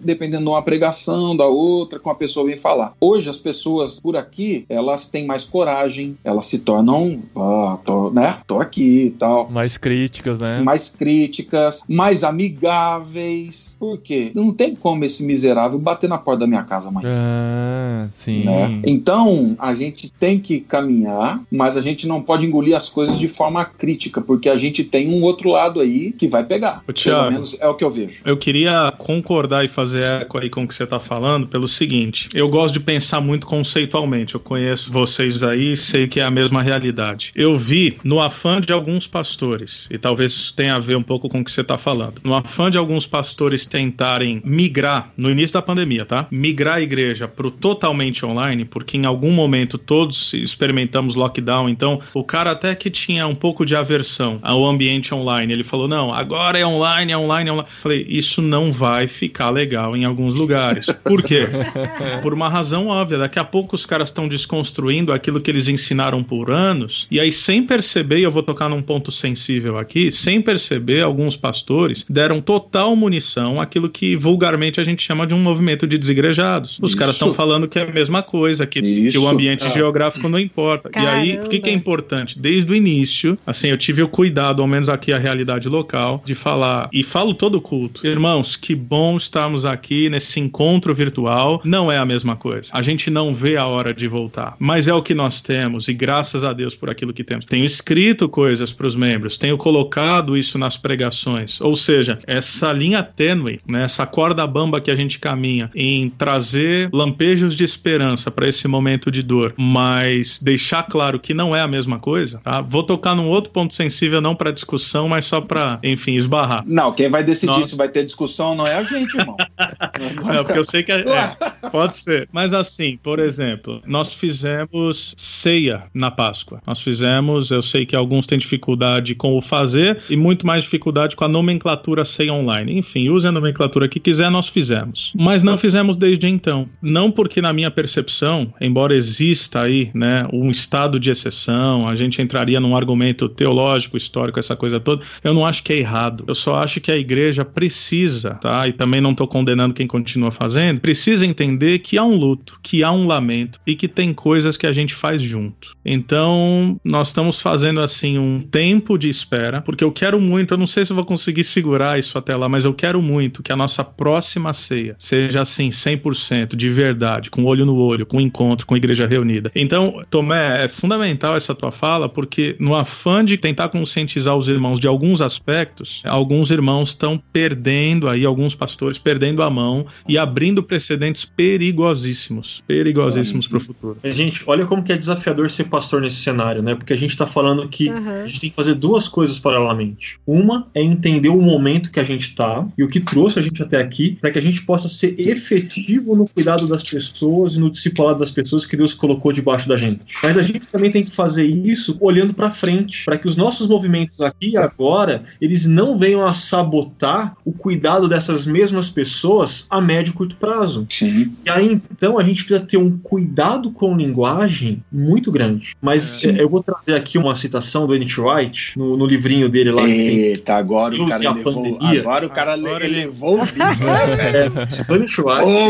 dependendo de uma pregação, da outra, com a pessoa vem falar. Hoje as pessoas por aqui, elas têm mais coragem, elas se tornam, ah, tô, né? Tô aqui e tal. Mais críticas, né? Mais críticas, mais amigáveis. Por quê? Não tem como esse miserável bater na porta da minha casa amanhã. Ah, sim. Né? Então, a gente tem que caminhar, mas a gente não pode engolir as coisas de forma crítica, porque a gente tem um outro lado aí que vai pegar. O Thiago, Pelo menos é o que eu vejo. Eu queria concordar e fazer eco aí com o que você está falando pelo seguinte: eu gosto de pensar muito conceitualmente. Eu conheço vocês aí e sei que é a mesma realidade. Eu vi no afã de alguns pastores, e talvez isso tenha a ver um pouco com o que você está falando, no afã de alguns pastores tentarem migrar, no início da pandemia, tá? Migrar a igreja para o totalmente online, porque em algum momento todos experimentamos lockdown, então o cara até que tinha um pouco de aversão ao ambiente online, ele falou: não, agora é online, é online, é online. Falei, isso não vai ficar legal em alguns lugares. Por quê? Por uma razão óbvia. Daqui a pouco os caras estão desconstruindo aquilo que eles ensinaram por anos, e aí, sem perceber, e eu vou tocar num ponto sensível aqui, sem perceber, alguns pastores deram total munição àquilo que vulgarmente a gente chama de um movimento de desigrejados. Os Isso. caras estão falando que é a mesma coisa, que, que o ambiente ah. geográfico não importa. Caramba. E aí, o que, que é importante? Desde o início, assim, eu tive o cuidado, ao menos aqui a realidade local, de falar, e falo todo culto, irmãos, que bom estarmos aqui nesse encontro virtual. Não é a mesma coisa. A gente não vê a hora de voltar, mas é o que nós temos, e graças a Deus por aquilo que temos. Tenho escrito coisas para os membros, tenho colocado isso nas pregações, ou seja, essa linha tênue, né, essa corda bamba que a gente caminha em trazer lampejos de esperança para esse momento de dor, mas deixar claro que não é a mesma coisa, tá? Vou tocar num outro ponto sensível, não para discussão, mas só para, enfim, esbarrar. Não, quem vai decidir Nossa. se vai ter discussão não é a gente, irmão. não, porque eu sei que é, é, pode ser. Mas assim, por exemplo, nós fizemos ceia na Páscoa. Nós fizemos, eu sei que alguns têm dificuldade com o fazer e muito mais dificuldade com a nomenclatura ceia online. Enfim, use a nomenclatura que quiser, nós fizemos. Mas não fizemos desde então. Não porque na minha percepção, embora exista aí, né, um estado de exceção, a gente entraria num argumento teológico, histórico, essa coisa toda, eu não acho que é errado. Eu só acho que a igreja precisa, tá? E também não estou condenando quem continua fazendo, precisa entender que há um luto, que há um lamento e que tem coisas que a gente faz junto. Então, nós estamos fazendo assim um tempo de espera, porque eu quero muito, eu não sei se vou conseguir segurar isso até lá, mas eu quero muito que a nossa próxima ceia seja assim 100% de verdade, com olho no olho, com encontro, com igreja reunida. Então, Tomé, é fundamental essa tua fala, porque no afã de tentar conscientizar os irmãos de alguns aspectos, alguns irmãos estão perdendo aí, alguns pastores perdendo a mão e abrindo precedentes perigosíssimos, perigosíssimos para o futuro. Gente, olha como que é desafiador ser pastor nesse cenário, né? Porque a gente está falando que uhum. a gente tem que fazer duas coisas paralelamente. Uma é entender o momento que a gente está e o que trouxe a gente até aqui, para que a gente possa ser efetivo no cuidado das pessoas e no discipulado das pessoas que Deus colocou debaixo da gente. Mas a gente também tem que fazer isso olhando para frente, para que os nossos movimentos aqui e agora, eles não venham a sabotar o cuidado dessas mesmas pessoas a médio e curto prazo. Sim. E aí então a gente precisa ter um cuidado com linguagem muito grande. Mas é, eu vou trazer aqui uma citação do N.T. Wright no, no, livrinho dele lá. Eita, agora o cara levou, agora o cara agora levou o né, é. Wright,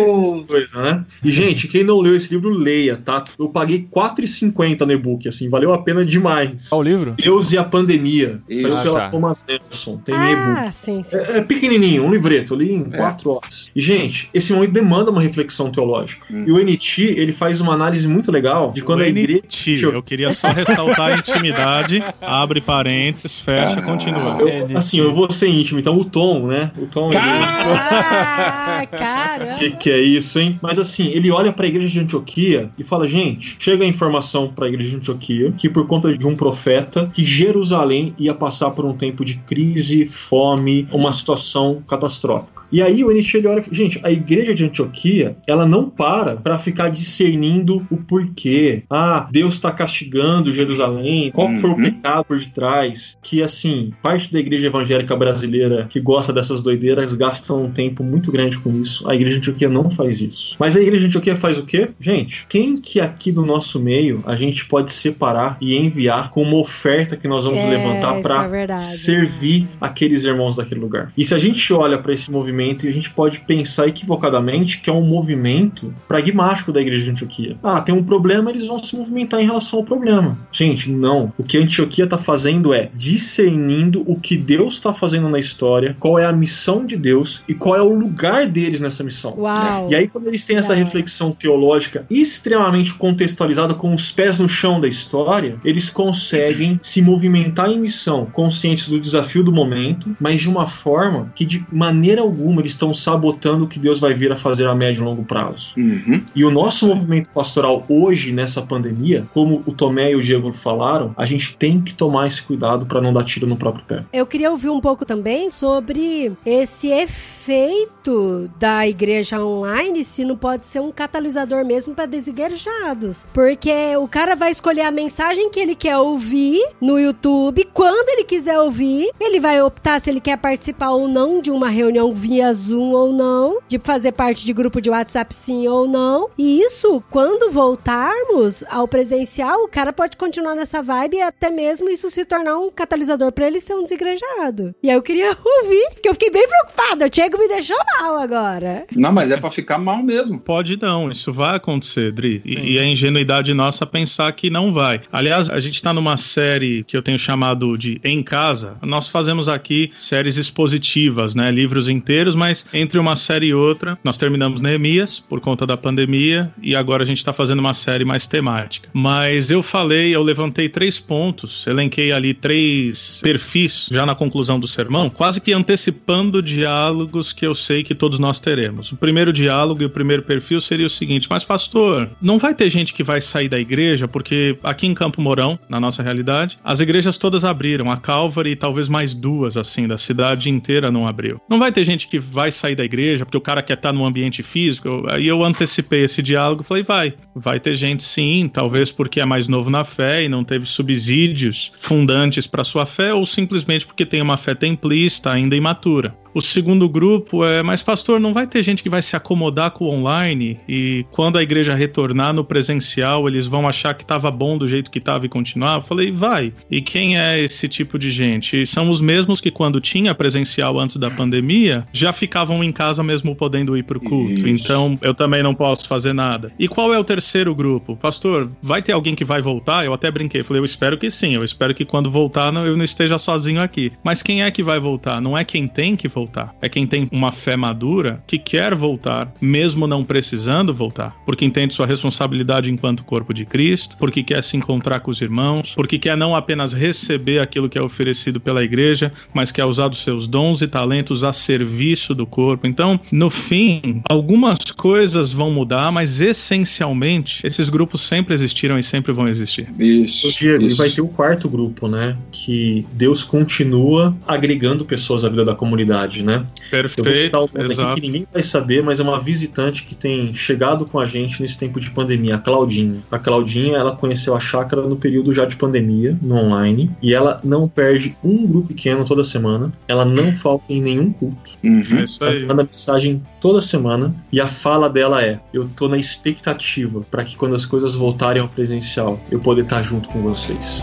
oh. coisa, né? E gente, quem não leu esse livro, leia, tá? Eu paguei R$4,50 no e-book, assim, valeu a pena demais. Qual o livro? Deus e a Pandemia. Isso. Saiu ah, pela tá. Thomas Nelson. Tem ah, e-book. Sim, sim. É, é, pequenininho, um livreto, ali em é. quatro horas. E, gente, esse momento demanda uma reflexão teológica. Hum. E o NT, ele faz uma análise muito legal de quando o a igreja... NT, eu queria só ressaltar a intimidade, abre parênteses, fecha, ah, continua. Eu, assim, eu vou ser íntimo, então o Tom, né? O Tom... Ah, caramba! Que, que é isso, hein? Mas assim, ele olha para a igreja de Antioquia e fala: gente, chega a informação para a igreja de Antioquia que por conta de um profeta, que Jerusalém ia passar por um tempo de crise, fome, uma situação catastrófica. E aí o Nietzsche ele olha, gente, a igreja de Antioquia, ela não para para ficar discernindo o porquê. Ah, Deus está castigando Jerusalém, qual uhum. foi o uhum. pecado por detrás? Que assim, parte da igreja evangélica brasileira que gosta dessas doideiras gasta um tempo muito grande com isso. A igreja de Antioquia não faz isso. Mas a igreja de Antioquia faz o quê? Gente, quem que aqui do nosso meio a gente pode separar e enviar com uma oferta que nós vamos é, levantar para é servir aqueles irmãos daquele lugar? E se a gente olha para esse movimento, a gente pode pensar equivocadamente que é um movimento pragmático da igreja de Antioquia. Ah, tem um problema, eles vão se movimentar em relação ao problema. Gente, não. O que a Antioquia está fazendo é discernindo o que Deus está fazendo na história, qual é a missão de Deus e qual é o lugar deles nessa missão. Uau. E aí, quando eles têm essa reflexão teológica extremamente contextualizada com os pés no chão da história, eles conseguem se movimentar em missão, conscientes do desafio do momento, mas de uma forma que de maneira alguma eles estão sabotando o que Deus vai vir a fazer a médio e longo prazo. Uhum. E o nosso movimento pastoral hoje, nessa pandemia, como o Tomé e o Diego falaram, a gente tem que tomar esse cuidado para não dar tiro no próprio pé. Eu queria ouvir um pouco também sobre esse efeito da igreja online, se não pode ser um catalisador mesmo para desigrejados. Porque o cara vai escolher a mensagem que ele quer ouvir no YouTube, quando ele quiser ouvir, ele vai optar se ele quer participar ou não de uma reunião via Zoom ou não, de fazer parte de grupo de WhatsApp sim ou não. E isso, quando voltarmos ao presencial, o cara pode continuar nessa vibe e até mesmo isso se tornar um catalisador para ele ser um desigrejado. E aí eu queria ouvir, porque eu fiquei bem preocupada. O Diego me deixou mal agora. Não, mas é para ficar mal mesmo. Pode não, isso vai acontecer, Dri. E, e a ingenuidade nossa pensar que não vai. Aliás, a gente tá numa série que eu tenho chamado de Em Casa. Nós fazemos aqui séries expositivas, né? Livros inteiros, mas entre uma série e outra, nós terminamos Neemias por conta da pandemia e agora a gente está fazendo uma série mais temática. Mas eu falei, eu levantei três pontos, elenquei ali três perfis já na conclusão do sermão, quase que antecipando diálogos que eu sei que todos nós teremos. O primeiro diálogo e o primeiro perfil seria o seguinte: Mas, pastor, não vai ter gente que vai sair da igreja, porque aqui em Campo Mourão, na nossa realidade, as igrejas todas abriram, a Calvary e talvez mais duas, assim, da cidade inteira não abriu. Não vai ter gente que vai sair da igreja porque o cara quer estar no ambiente físico. Aí eu antecipei esse diálogo falei: vai, vai ter gente sim, talvez porque é mais novo na fé e não teve subsídios fundantes para sua fé, ou simplesmente porque tem uma fé templista ainda imatura. O segundo grupo é, mas pastor, não vai ter gente que vai se acomodar com o online e quando a igreja retornar no presencial, eles vão achar que estava bom do jeito que estava e continuar? Eu falei, vai. E quem é esse tipo de gente? São os mesmos que quando tinha presencial antes da pandemia, já ficavam em casa mesmo podendo ir para o culto. Isso. Então, eu também não posso fazer nada. E qual é o terceiro grupo? Pastor, vai ter alguém que vai voltar? Eu até brinquei, falei, eu espero que sim. Eu espero que quando voltar eu não esteja sozinho aqui. Mas quem é que vai voltar? Não é quem tem que voltar voltar. É quem tem uma fé madura que quer voltar, mesmo não precisando voltar, porque entende sua responsabilidade enquanto corpo de Cristo, porque quer se encontrar com os irmãos, porque quer não apenas receber aquilo que é oferecido pela igreja, mas quer usar os seus dons e talentos a serviço do corpo. Então, no fim, algumas coisas vão mudar, mas essencialmente esses grupos sempre existiram e sempre vão existir. Isso. Diego, isso. e vai ter o quarto grupo, né? Que Deus continua agregando pessoas à vida da comunidade cidade, né? Perfeito. Eu vou citar um aqui que ninguém vai saber, mas é uma visitante que tem chegado com a gente nesse tempo de pandemia, a Claudinha. A Claudinha, ela conheceu a chácara no período já de pandemia, no online, e ela não perde um grupo pequeno toda semana, ela não falta em nenhum culto. Uhum. É isso aí. Ela manda mensagem toda semana e a fala dela é: Eu tô na expectativa para que quando as coisas voltarem ao presencial, eu poder estar junto com vocês.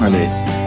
Olha aí.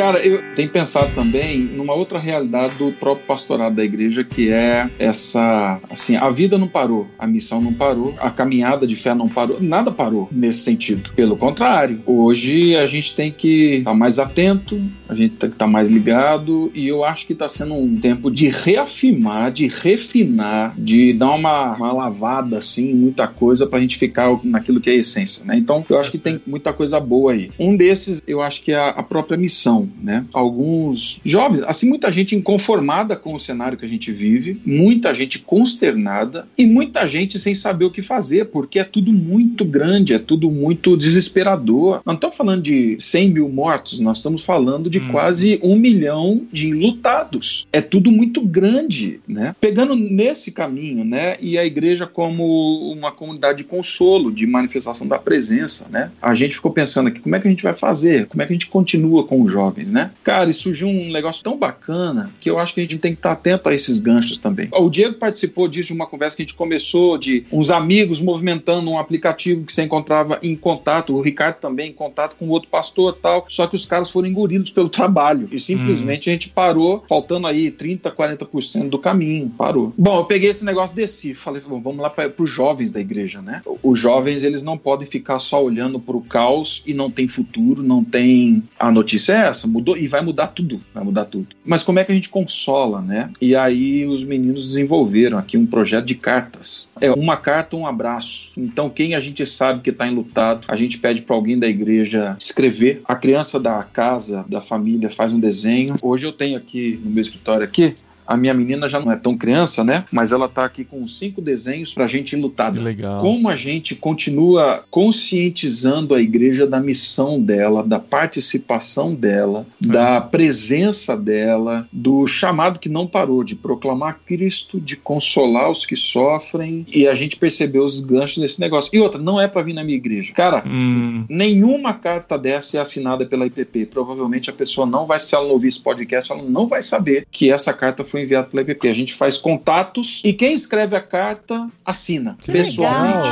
Cara, eu tenho pensado também numa outra realidade do próprio pastorado da igreja, que é essa, assim, a vida não parou, a missão não parou, a caminhada de fé não parou, nada parou nesse sentido. Pelo contrário, hoje a gente tem que estar tá mais atento, a gente tem que estar tá mais ligado, e eu acho que está sendo um tempo de reafirmar, de refinar, de dar uma, uma lavada, assim, muita coisa para a gente ficar naquilo que é a essência, né? Então, eu acho que tem muita coisa boa aí. Um desses, eu acho que é a, a própria missão né? Alguns jovens, assim, muita gente inconformada com o cenário que a gente vive, muita gente consternada e muita gente sem saber o que fazer, porque é tudo muito grande, é tudo muito desesperador. Não estamos falando de 100 mil mortos, nós estamos falando de hum. quase um milhão de lutados. É tudo muito grande, né? Pegando nesse caminho, né? E a igreja como uma comunidade de consolo, de manifestação da presença, né? A gente ficou pensando aqui, como é que a gente vai fazer? Como é que a gente continua com os jovens, né? Cara, e surgiu um negócio tão bacana que eu acho que a gente tem que estar atento a esses ganchos também. O Diego participou disso de uma conversa que a gente começou de uns amigos movimentando um aplicativo que você encontrava em contato, o Ricardo também em contato com outro pastor tal, só que os caras foram engolidos pelo trabalho e simplesmente hum. a gente parou, faltando aí 30, 40% do caminho, parou. Bom, eu peguei esse negócio, desci, falei, bom, vamos lá para os jovens da igreja, né? Os jovens, eles não podem ficar só olhando para o caos e não tem futuro, não tem. A notícia é essa, mudou e vai mudar tudo, vai mudar tudo. Mas como é que a gente consola, né? E aí os meninos desenvolveram aqui um projeto de cartas. É uma carta, um abraço. Então, quem a gente sabe que está enlutado, a gente pede para alguém da igreja escrever. A criança da casa, da família, faz um desenho. Hoje eu tenho aqui no meu escritório aqui a minha menina já não é tão criança, né? Mas ela tá aqui com cinco desenhos pra gente lutar. Legal. Como a gente continua conscientizando a igreja da missão dela, da participação dela, é. da presença dela, do chamado que não parou de proclamar Cristo, de consolar os que sofrem, e a gente percebeu os ganchos desse negócio. E outra, não é para vir na minha igreja. Cara, hum. nenhuma carta dessa é assinada pela IPP. Provavelmente a pessoa não vai, se ela não ouvir esse podcast, ela não vai saber que essa carta foi enviado pela EPP. A gente faz contatos e quem escreve a carta assina que pessoalmente.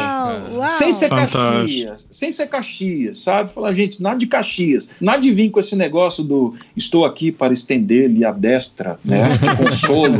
Sem ser Fantástico. Caxias. Sem ser Caxias, sabe? Falar, gente, nada de Caxias. Nada de vir com esse negócio do estou aqui para estender-lhe a destra, né? De consolo.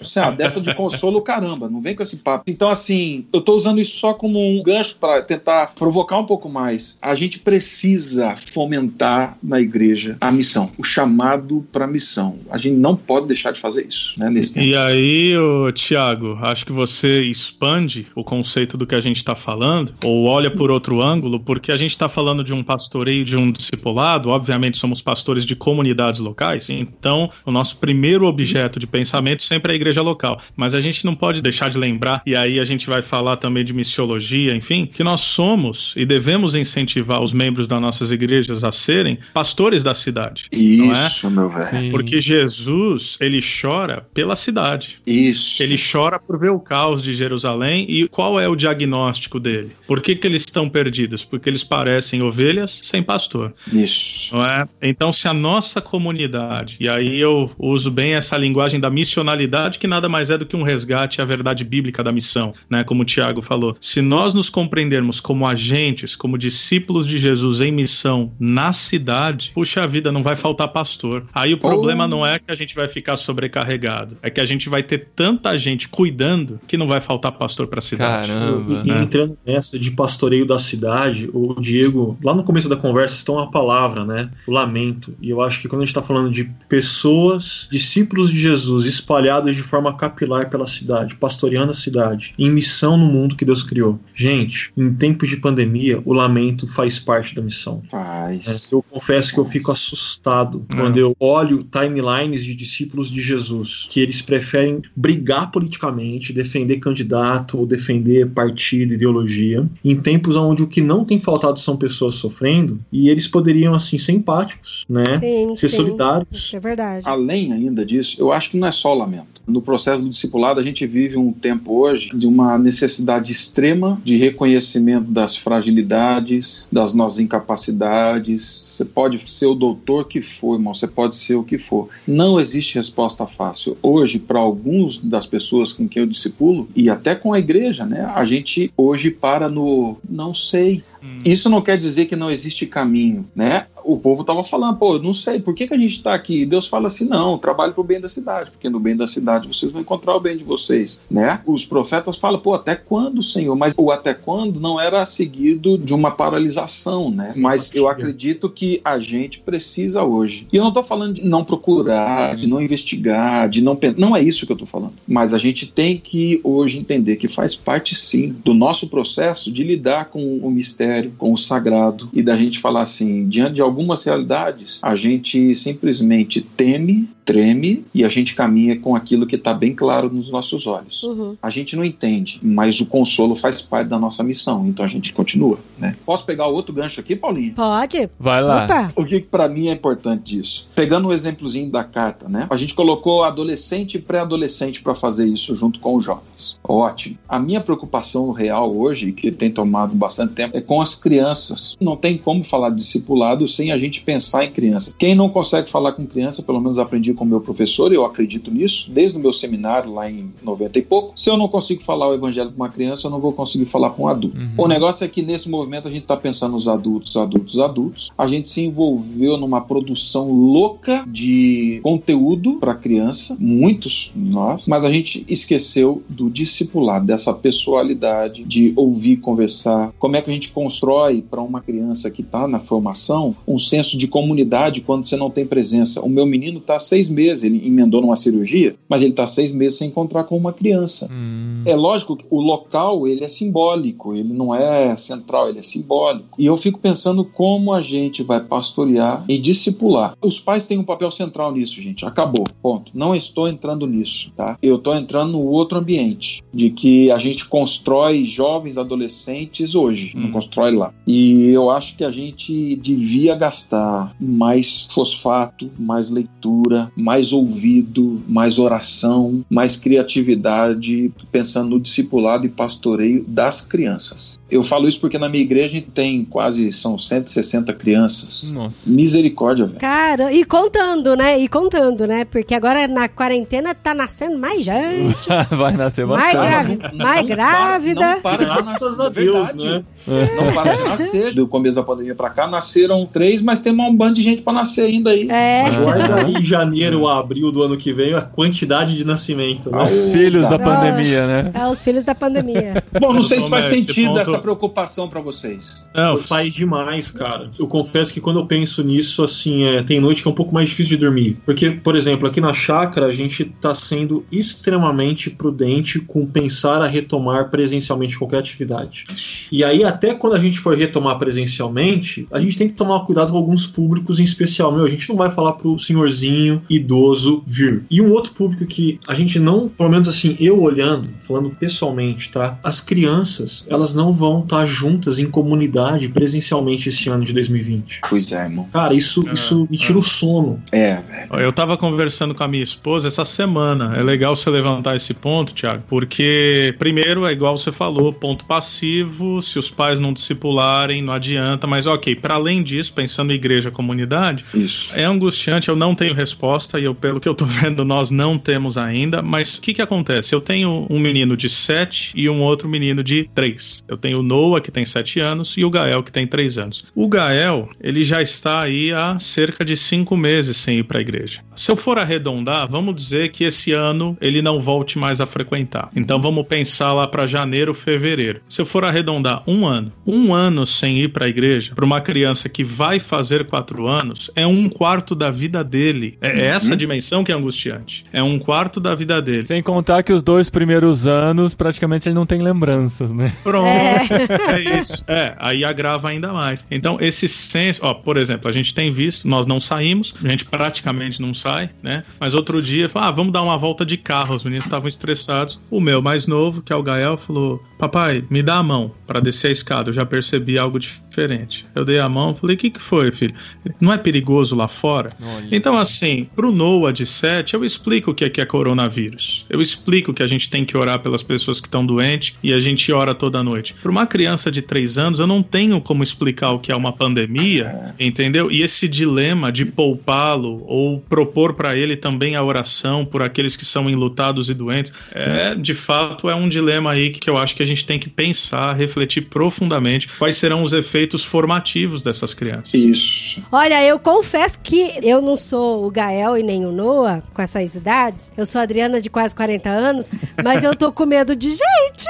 Assim, a destra de consolo, caramba, não vem com esse papo. Então, assim, eu estou usando isso só como um gancho para tentar provocar um pouco mais. A gente precisa fomentar na igreja a missão, o chamado para a missão. A gente não pode deixar de fazer isso né, nesse tempo. E aí, Tiago, acho que você expande o conceito do que a gente está falando, ou olha por outro ângulo, porque a gente está falando de um pastoreio, de um discipulado, obviamente somos pastores de comunidades locais, então o nosso primeiro objeto de pensamento sempre é a igreja local, mas a gente não pode deixar de lembrar, e aí a gente vai falar também de missiologia, enfim, que nós somos e devemos incentivar os membros das nossas igrejas a serem pastores da cidade. Isso, é? meu velho. Porque Jesus, ele chora chora pela cidade. Isso. Ele chora por ver o caos de Jerusalém e qual é o diagnóstico dele? Por que, que eles estão perdidos? Porque eles parecem ovelhas sem pastor. Isso. Não é? Então, se a nossa comunidade, e aí eu uso bem essa linguagem da missionalidade, que nada mais é do que um resgate à verdade bíblica da missão, né? Como o Tiago falou. Se nós nos compreendermos como agentes, como discípulos de Jesus em missão na cidade, puxa a vida, não vai faltar pastor. Aí o problema oh. não é que a gente vai ficar sobrecarregado é que a gente vai ter tanta gente cuidando que não vai faltar pastor para a cidade. Caramba. E, e, entrando nessa de pastoreio da cidade, o Diego, lá no começo da conversa, está uma palavra, né? O lamento. E eu acho que quando a gente está falando de pessoas, discípulos de Jesus, espalhados de forma capilar pela cidade, pastoreando a cidade, em missão no mundo que Deus criou. Gente, em tempos de pandemia, o lamento faz parte da missão. Faz. É, eu confesso que eu fico assustado é. quando eu olho timelines de discípulos de Jesus que eles preferem brigar politicamente, defender candidato ou defender partido, ideologia, em tempos onde o que não tem faltado são pessoas sofrendo e eles poderiam, assim, ser empáticos, né? Sim, ser sim. solidários. É verdade. Além ainda disso, eu acho que não é só lamento. No processo do discipulado, a gente vive um tempo hoje de uma necessidade extrema de reconhecimento das fragilidades, das nossas incapacidades. Você pode ser o doutor que for, irmão, você pode ser o que for. Não existe resposta fácil fácil hoje para alguns das pessoas com quem eu discipulo e até com a igreja, né? A gente hoje para no não sei. Hum. Isso não quer dizer que não existe caminho, né? o povo estava falando, pô, não sei, por que, que a gente está aqui? E Deus fala assim, não, trabalhe para o bem da cidade, porque no bem da cidade vocês vão encontrar o bem de vocês, né? Os profetas falam, pô, até quando, Senhor? Mas o até quando não era seguido de uma paralisação, né? Mas eu acredito que a gente precisa hoje. E eu não estou falando de não procurar, de não investigar, de não pensar, não é isso que eu estou falando. Mas a gente tem que hoje entender que faz parte sim do nosso processo de lidar com o mistério com o sagrado. E da gente falar assim, diante de algumas realidades, a gente simplesmente teme treme e a gente caminha com aquilo que está bem claro nos nossos olhos. Uhum. A gente não entende, mas o consolo faz parte da nossa missão, então a gente continua, né? Posso pegar outro gancho aqui, Paulinho? Pode. Vai lá. Opa. O que para mim é importante disso? Pegando um exemplozinho da carta, né? A gente colocou adolescente e pré-adolescente para fazer isso junto com os jovens. Ótimo. A minha preocupação real hoje, que tem tomado bastante tempo, é com as crianças. Não tem como falar de discipulado sem a gente pensar em criança. Quem não consegue falar com criança, pelo menos aprendi com meu professor, eu acredito nisso, desde o meu seminário lá em 90 e pouco. Se eu não consigo falar o evangelho com uma criança, eu não vou conseguir falar com um adulto. Uhum. O negócio é que nesse movimento a gente está pensando nos adultos, adultos, adultos. A gente se envolveu numa produção louca de conteúdo para criança, muitos nós, mas a gente esqueceu do discipulado, dessa pessoalidade de ouvir, conversar. Como é que a gente constrói para uma criança que está na formação um senso de comunidade quando você não tem presença? O meu menino está seis seis meses, ele emendou numa cirurgia, mas ele está seis meses sem encontrar com uma criança. Hum. É lógico que o local ele é simbólico, ele não é central, ele é simbólico. E eu fico pensando como a gente vai pastorear e discipular. Os pais têm um papel central nisso, gente. Acabou, ponto. Não estou entrando nisso, tá? Eu estou entrando no outro ambiente, de que a gente constrói jovens adolescentes hoje, hum. não constrói lá. E eu acho que a gente devia gastar mais fosfato, mais leitura, mais ouvido, mais oração, mais criatividade, pensando no discipulado e pastoreio das crianças. Eu falo isso porque na minha igreja a gente tem quase, são 160 crianças. Nossa. Misericórdia, velho. Cara, e contando, né? E contando, né? Porque agora na quarentena tá nascendo mais gente. Vai nascer mais grávida. Mais grávida. Não para, graças a Deus, né? É. Não para de nascer. Do começo da pandemia pra cá, nasceram três, mas tem um bando de gente pra nascer ainda aí. É. Guarda aí em janeiro ou abril do ano que vem a quantidade de nascimento. Né? Os filhos da pandemia, né? É, os filhos da pandemia. Bom, não sei se faz sentido essa preocupação para vocês. Não, faz demais, cara. Eu confesso que quando eu penso nisso, assim, é, tem noite que é um pouco mais difícil de dormir. Porque, por exemplo, aqui na chácara, a gente tá sendo extremamente prudente com pensar a retomar presencialmente qualquer atividade. E aí, até quando a gente for retomar presencialmente, a gente tem que tomar cuidado com alguns públicos em especial. Meu, a gente não vai falar pro senhorzinho idoso vir. E um outro público que a gente não, pelo menos assim, eu olhando, falando pessoalmente, tá? As crianças, elas não vão estar tá juntas em comunidade presencialmente esse ano de 2020. Pois é, irmão. Cara, isso, é, isso me tira é. o sono. É, velho. Eu tava conversando com a minha esposa essa semana. É legal você levantar esse ponto, Thiago, porque, primeiro, é igual você falou, ponto passivo, se os pais não discipularem, não adianta, mas ok, para além disso, pensando em igreja comunidade, isso. é angustiante, eu não tenho resposta e eu, pelo que eu tô vendo, nós não temos ainda, mas o que que acontece? Eu tenho um menino de 7 e um outro menino de 3. Eu tenho o Noah, que tem 7 anos, e o Gael, que tem 3 anos. O Gael, ele já está aí há cerca de 5 meses sem ir para a igreja. Se eu for arredondar, vamos dizer que esse ano ele não volte mais a frequentar. Então vamos pensar lá para janeiro, fevereiro. Se eu for arredondar um ano, um ano sem ir para a igreja, para uma criança que vai fazer 4 anos, é um quarto da vida dele. É uhum. essa dimensão que é angustiante. É um quarto da vida dele. Sem contar que os dois primeiros anos, praticamente ele não tem lembranças, né? Pronto. É, é isso. É, aí agrava ainda mais. Então, esse senso, ó, por exemplo, a gente tem visto, nós não saímos, a gente praticamente não sai, né? Mas outro dia, falou, ah, vamos dar uma volta de carro. Os meninos estavam estressados. O meu mais novo, que é o Gael, falou: Papai, me dá a mão para descer a escada. Eu já percebi algo diferente. Eu dei a mão, falei: O que, que foi, filho? Não é perigoso lá fora? Olha então, assim, pro Noah de 7, eu explico o que é, que é coronavírus. Eu explico que a gente tem que orar pelas pessoas que estão doentes e a gente ora toda noite. Para uma criança de 3 anos, eu não tenho como explicar o que é uma pandemia, entendeu? E esse dilema de poupá-lo ou propor para ele também a oração por aqueles que são enlutados e doentes, é, de fato, é um dilema aí que eu acho que a gente tem que pensar, refletir profundamente quais serão os efeitos formativos dessas crianças. Isso. Olha, eu confesso que eu não sou o Gael e nem o Noah com essas idades. Eu sou a Adriana de quase 40 anos, mas eu tô com medo de gente.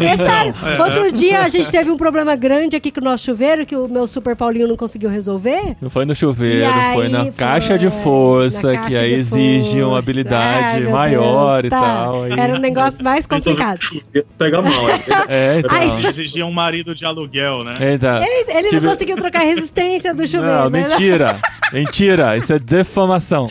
É sério. É, Outro dia a gente teve um problema grande aqui com o nosso chuveiro que o meu Super Paulinho não conseguiu resolver. Não foi no chuveiro, foi na foi, caixa de força, caixa que aí exige força, uma habilidade maior Deus, e tá. tal. Aí. Era um negócio mais complicado. Pega mal. É, então. Ai. Exigia um marido de aluguel, né? Eita. Ele, ele Tive- não conseguiu trocar a resistência do chuveiro. Não, né? mentira. Mentira. Isso é defamação.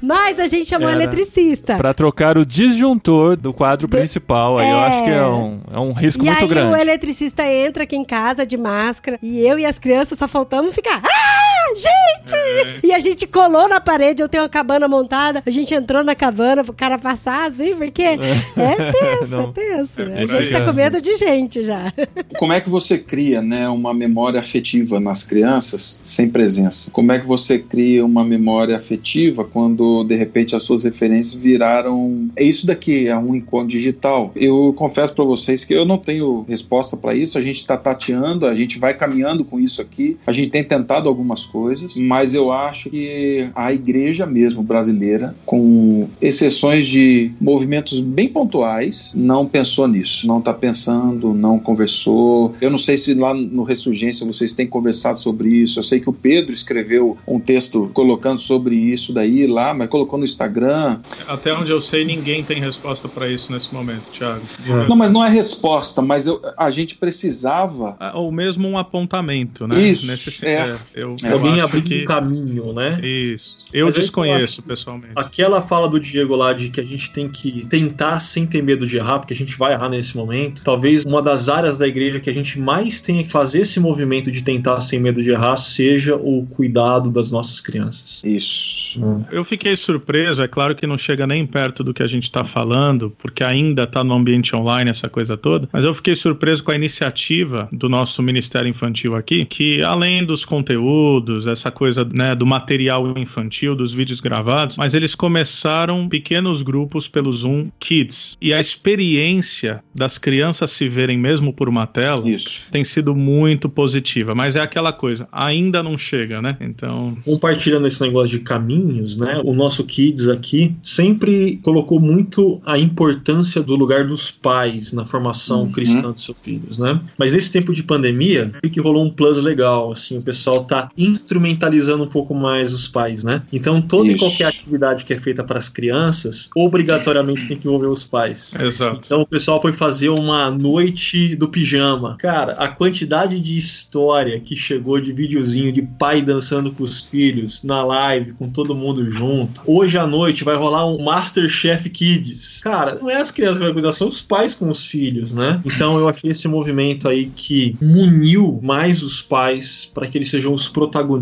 Mas a gente chamou Era. eletricista. Pra trocar o disjuntor do quadro principal. Aí eu É. acho que é um, é um risco E muito aí grande. o eletricista entra aqui em casa de máscara e eu e as crianças só faltamos ficar. Ah, gente! E a gente colou na parede, eu tenho uma cabana montada, a gente entrou na cabana pro cara passar assim, porque é tenso, é tenso. a por gente aí. tá com medo de gente já. Como é que você cria né, uma memória afetiva nas crianças sem presença? Como é que você cria uma memória afetiva quando de repente as suas referências viraram. É isso daqui, é um encontro digital. Eu confesso para vocês que eu não tenho resposta para isso. A gente está tateando, a gente vai caminhando com isso aqui. A gente tem tentado algumas coisas, mas eu acho que a igreja mesmo brasileira, com exceções de movimentos bem pontuais, não pensou nisso. Não está pensando, não conversou. Eu não sei se lá no Ressurgência vocês têm conversado sobre isso. Eu sei que o Pedro escreveu um texto colocando sobre isso daí lá, mas colocou no Instagram. Até onde eu sei, ninguém tem resposta pra isso nesse momento, Thiago. Não, mas não é resposta, mas eu- a gente precisava. Ah, Ou mesmo um apontamento, né? Isso, Nesse, é. eu, É, eu Abrindo que... um caminho, né? Isso. Eu Mas eu desconheço, que- pessoalmente. Aquela fala do Diego lá de que a gente tem que tentar sem ter medo de errar, porque a gente vai errar nesse momento. Talvez uma das áreas da igreja que a gente mais tenha que fazer esse movimento de tentar sem medo de errar seja o cuidado das nossas crianças. Isso. Eu fiquei surpreso, é claro que não chega nem perto do que a gente está falando, porque ainda está no ambiente online essa coisa toda, mas eu fiquei surpreso com a iniciativa do nosso Ministério Infantil aqui, que além dos conteúdos, essa coisa né, do material infantil, dos vídeos gravados, mas eles começaram pequenos grupos pelo Zoom Kids. E a experiência das crianças se verem mesmo por uma tela Isso. tem sido muito positiva, mas é aquela coisa, ainda não chega, né? Então, Compartilhando esse negócio de caminhos, né? O nosso Kids aqui sempre colocou muito a importância do lugar dos pais na formação Uhum. cristã dos seus filhos, né? Mas nesse tempo de pandemia, que rolou um plus legal, assim, o pessoal tá instrumentalizando um pouco mais os pais, né? Então toda e Isso. qualquer atividade que é feita para as crianças, obrigatoriamente tem que envolver os pais. exato. Então o pessoal foi fazer uma noite do pijama. Cara, a quantidade de história que chegou de videozinho de pai dançando com os filhos na live, com todo mundo junto. Hoje à noite vai rolar um Masterchef Kids. Cara, não é as crianças que vai cuidar, são os pais com os filhos, né? Então eu achei esse movimento aí que muniu mais os pais para que eles sejam os protagonistas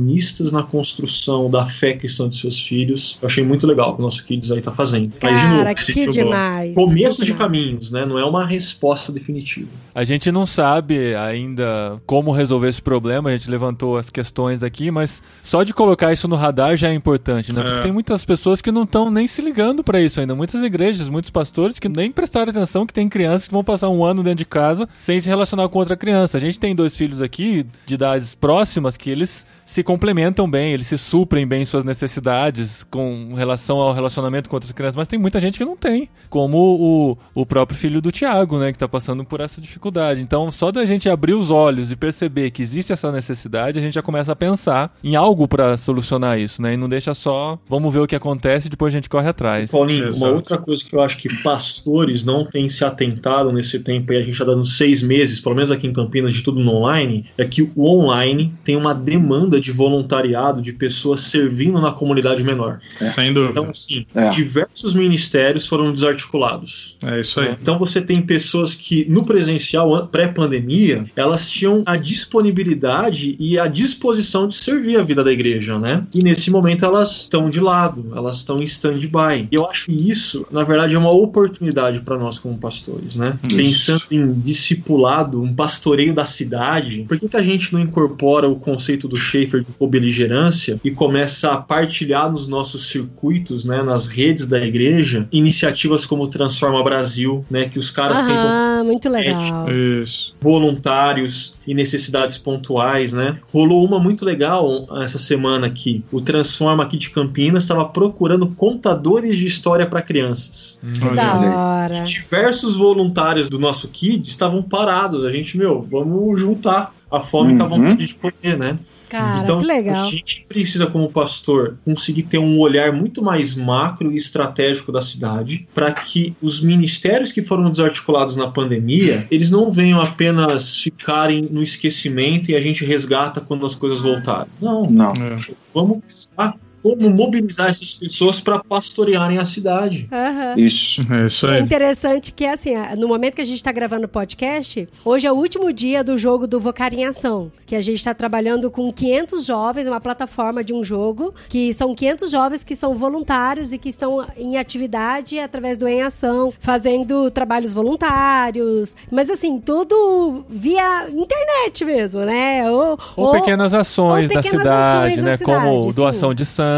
na construção da fé cristã dos seus filhos. Eu achei muito legal o que o nosso Kids aí tá fazendo. Mas de novo, Cara, que bom. demais. começo que de demais. caminhos, né? Não é uma resposta definitiva. A gente não sabe ainda como resolver esse problema, a gente levantou as questões aqui, mas só de colocar isso no radar já é importante, né? É. Porque tem muitas pessoas que não estão nem se ligando pra isso ainda. Muitas igrejas, muitos pastores que nem prestaram atenção que tem crianças que vão passar um ano dentro de casa sem se relacionar com outra criança. A gente tem dois filhos aqui de idades próximas que eles se complementam bem, eles se suprem bem suas necessidades com relação ao relacionamento com outras crianças, mas tem muita gente que não tem, como o, o próprio filho do Tiago, né, que tá passando por essa dificuldade. Então, só da gente abrir os olhos e perceber que existe essa necessidade, a gente já começa a pensar em algo pra solucionar isso, né, e não deixa só, vamos ver o que acontece e depois a gente corre atrás. Paulinho, Exato. uma outra coisa que eu acho que pastores não têm se atentado nesse tempo, e a gente está dando seis meses, pelo menos aqui em Campinas, de tudo no online, é que o online tem uma demanda de voluntariado de pessoas servindo na comunidade menor. Sem dúvida. Então, assim, É. diversos ministérios foram desarticulados. É isso aí. Então você tem pessoas que no presencial an- pré-pandemia, elas tinham a disponibilidade e a disposição de servir a vida da igreja, né? E nesse momento elas estão de lado, elas estão em stand-by. E eu acho que isso, na verdade, é uma oportunidade para nós como pastores, né? Isso. Pensando em discipulado, um pastoreio da cidade, por que, que a gente não incorpora o conceito do Schaefer de cobeligerância e começa a partilhar nos nossos circuitos, né, nas redes da igreja, iniciativas como o Transforma Brasil, né, que os caras tentam Ah, muito legal. Voluntários e necessidades pontuais, né? Rolou uma muito legal essa semana aqui. O Transforma aqui de Campinas estava procurando contadores de história para crianças. Que Olha da hora. Diversos voluntários do nosso Kid estavam parados. A gente, meu, vamos juntar a fome com a Uhum. vontade de comer, né? Cara, então, que legal. a gente precisa, como pastor, conseguir ter um olhar muito mais macro e estratégico da cidade para que os ministérios que foram desarticulados na pandemia, eles não venham apenas ficarem no esquecimento e a gente resgata quando as coisas voltarem. Não, Não. É. vamos pensar como mobilizar essas pessoas para pastorearem a cidade. Aham. Isso. É isso É aí. interessante que, assim, no momento que a gente está gravando o podcast, hoje é o último dia do jogo do Vocar em Ação, que a gente está trabalhando com 500 jovens, uma plataforma de um jogo, que são 500 jovens que são voluntários e que estão em atividade através do Em Ação, fazendo trabalhos voluntários, mas assim, tudo via internet mesmo, né? Ou, Ou, pequenas ações ou da pequenas cidade, ações né? da cidade, como sim. doação de sangue,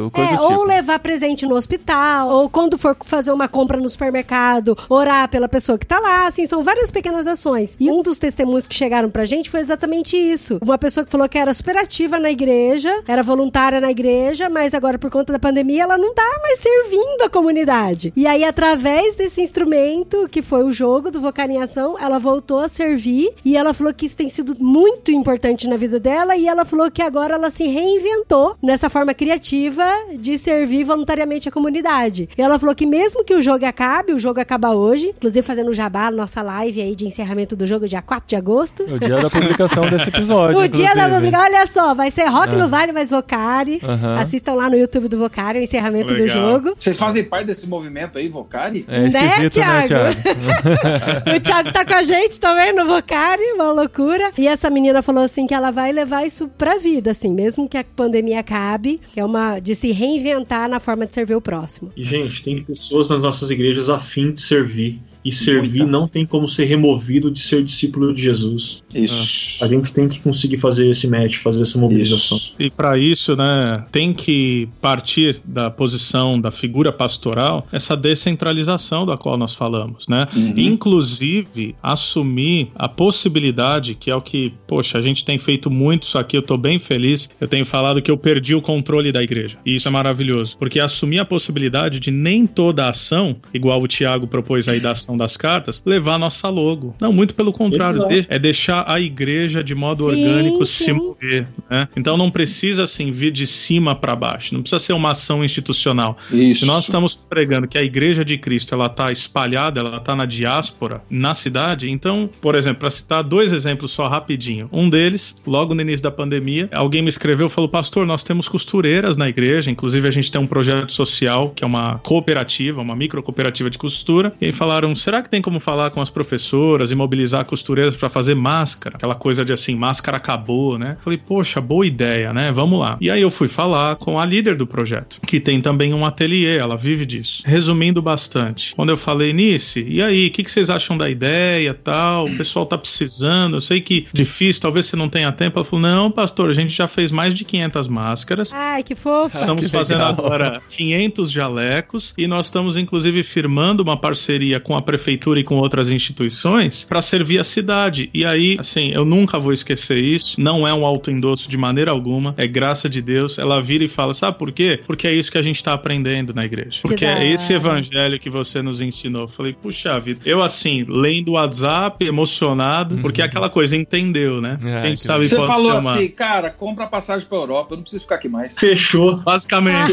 ou coisa É, do tipo. ou levar presente no hospital, ou quando for fazer uma compra no supermercado, orar pela pessoa que tá lá, assim, são várias pequenas ações. E um dos testemunhos que chegaram pra gente foi exatamente isso. Uma pessoa que falou que era super ativa na igreja, era voluntária na igreja, mas agora por conta da pandemia ela não tá mais servindo a comunidade. E aí, através desse instrumento, que foi o jogo do Vocar em Ação, ela voltou a servir e ela falou que isso tem sido muito importante na vida dela e ela falou que agora ela se reinventou nessa forma criativa de servir voluntariamente a comunidade. E ela falou que mesmo que o jogo acabe, o jogo acaba hoje, inclusive fazendo o jabá, nossa live aí de encerramento do jogo, dia 4 de agosto. O dia da publicação desse episódio. O dia da publicação, olha só, vai ser Rock Ah. no Vale mais Vocari. Aham. Assistam lá no YouTube do Vocari, o encerramento do Legal. jogo. Vocês fazem parte desse movimento aí, Vocari? É esquisito, né, Thiago? Thiago? o Thiago tá com a gente também no Vocari, uma loucura. E essa menina falou assim que ela vai levar isso pra vida, assim, mesmo que a pandemia acabe, é uma de se reinventar na forma de servir o próximo. E, gente, tem pessoas nas nossas igrejas a fim de servir. E servir Muita. não tem como ser removido de ser discípulo de Jesus. Isso. A gente tem que conseguir fazer esse match, fazer essa mobilização. Isso. E para isso, né, tem que partir da posição da figura pastoral essa descentralização da qual nós falamos, né? Uhum. Inclusive assumir a possibilidade, que é o que, poxa, a gente tem feito muito isso aqui, eu tô bem feliz. Eu tenho falado que eu perdi o controle da igreja. E isso é maravilhoso, porque assumir a possibilidade de nem toda a ação, igual o Tiago propôs aí da ação das cartas, levar a nossa logo. Não, muito pelo contrário, de- é deixar a igreja de modo Sim, orgânico sim. se mover, né? Então não precisa assim vir de cima para baixo, não precisa ser uma ação institucional. Isso. Se nós estamos pregando que a igreja de Cristo ela está espalhada, ela está na diáspora, na cidade, então, por exemplo, para citar dois exemplos só rapidinho. Um deles, logo no início da pandemia, alguém me escreveu e falou: Pastor, nós temos costureiras na igreja, inclusive a gente tem um projeto social que é uma cooperativa, uma micro cooperativa de costura. E aí falaram: será que tem como falar com as professoras e mobilizar costureiras para fazer máscara? Aquela coisa de assim, máscara acabou, né? Falei, poxa, boa ideia, né? Vamos lá. E aí eu fui falar com a líder do projeto, que tem também um ateliê, ela vive disso. Resumindo bastante, quando eu falei, Nice, e aí, o que, que vocês acham da ideia tal? O pessoal tá precisando, eu sei que difícil, talvez você não tenha tempo. Ela falou, não, pastor, a gente já fez mais de 500 máscaras. Ai, que fofo. Estamos Que fazendo legal. agora 500 jalecos e nós estamos inclusive firmando uma parceria com a prefeitura e com outras instituições para servir a cidade. E aí, assim, eu nunca vou esquecer isso. Não é um autoendosso de maneira alguma, é graça de Deus. Ela vira e fala: "Sabe por quê? Porque é isso que a gente está aprendendo na igreja. Porque é esse evangelho que você nos ensinou". Eu falei: "Puxa vida". Eu assim, lendo o WhatsApp, emocionado, porque é aquela coisa entendeu, né? É, a gente que sabe Você pode falou uma assim, cara, compra a passagem pra Europa, eu não preciso ficar aqui mais. Fechou. basicamente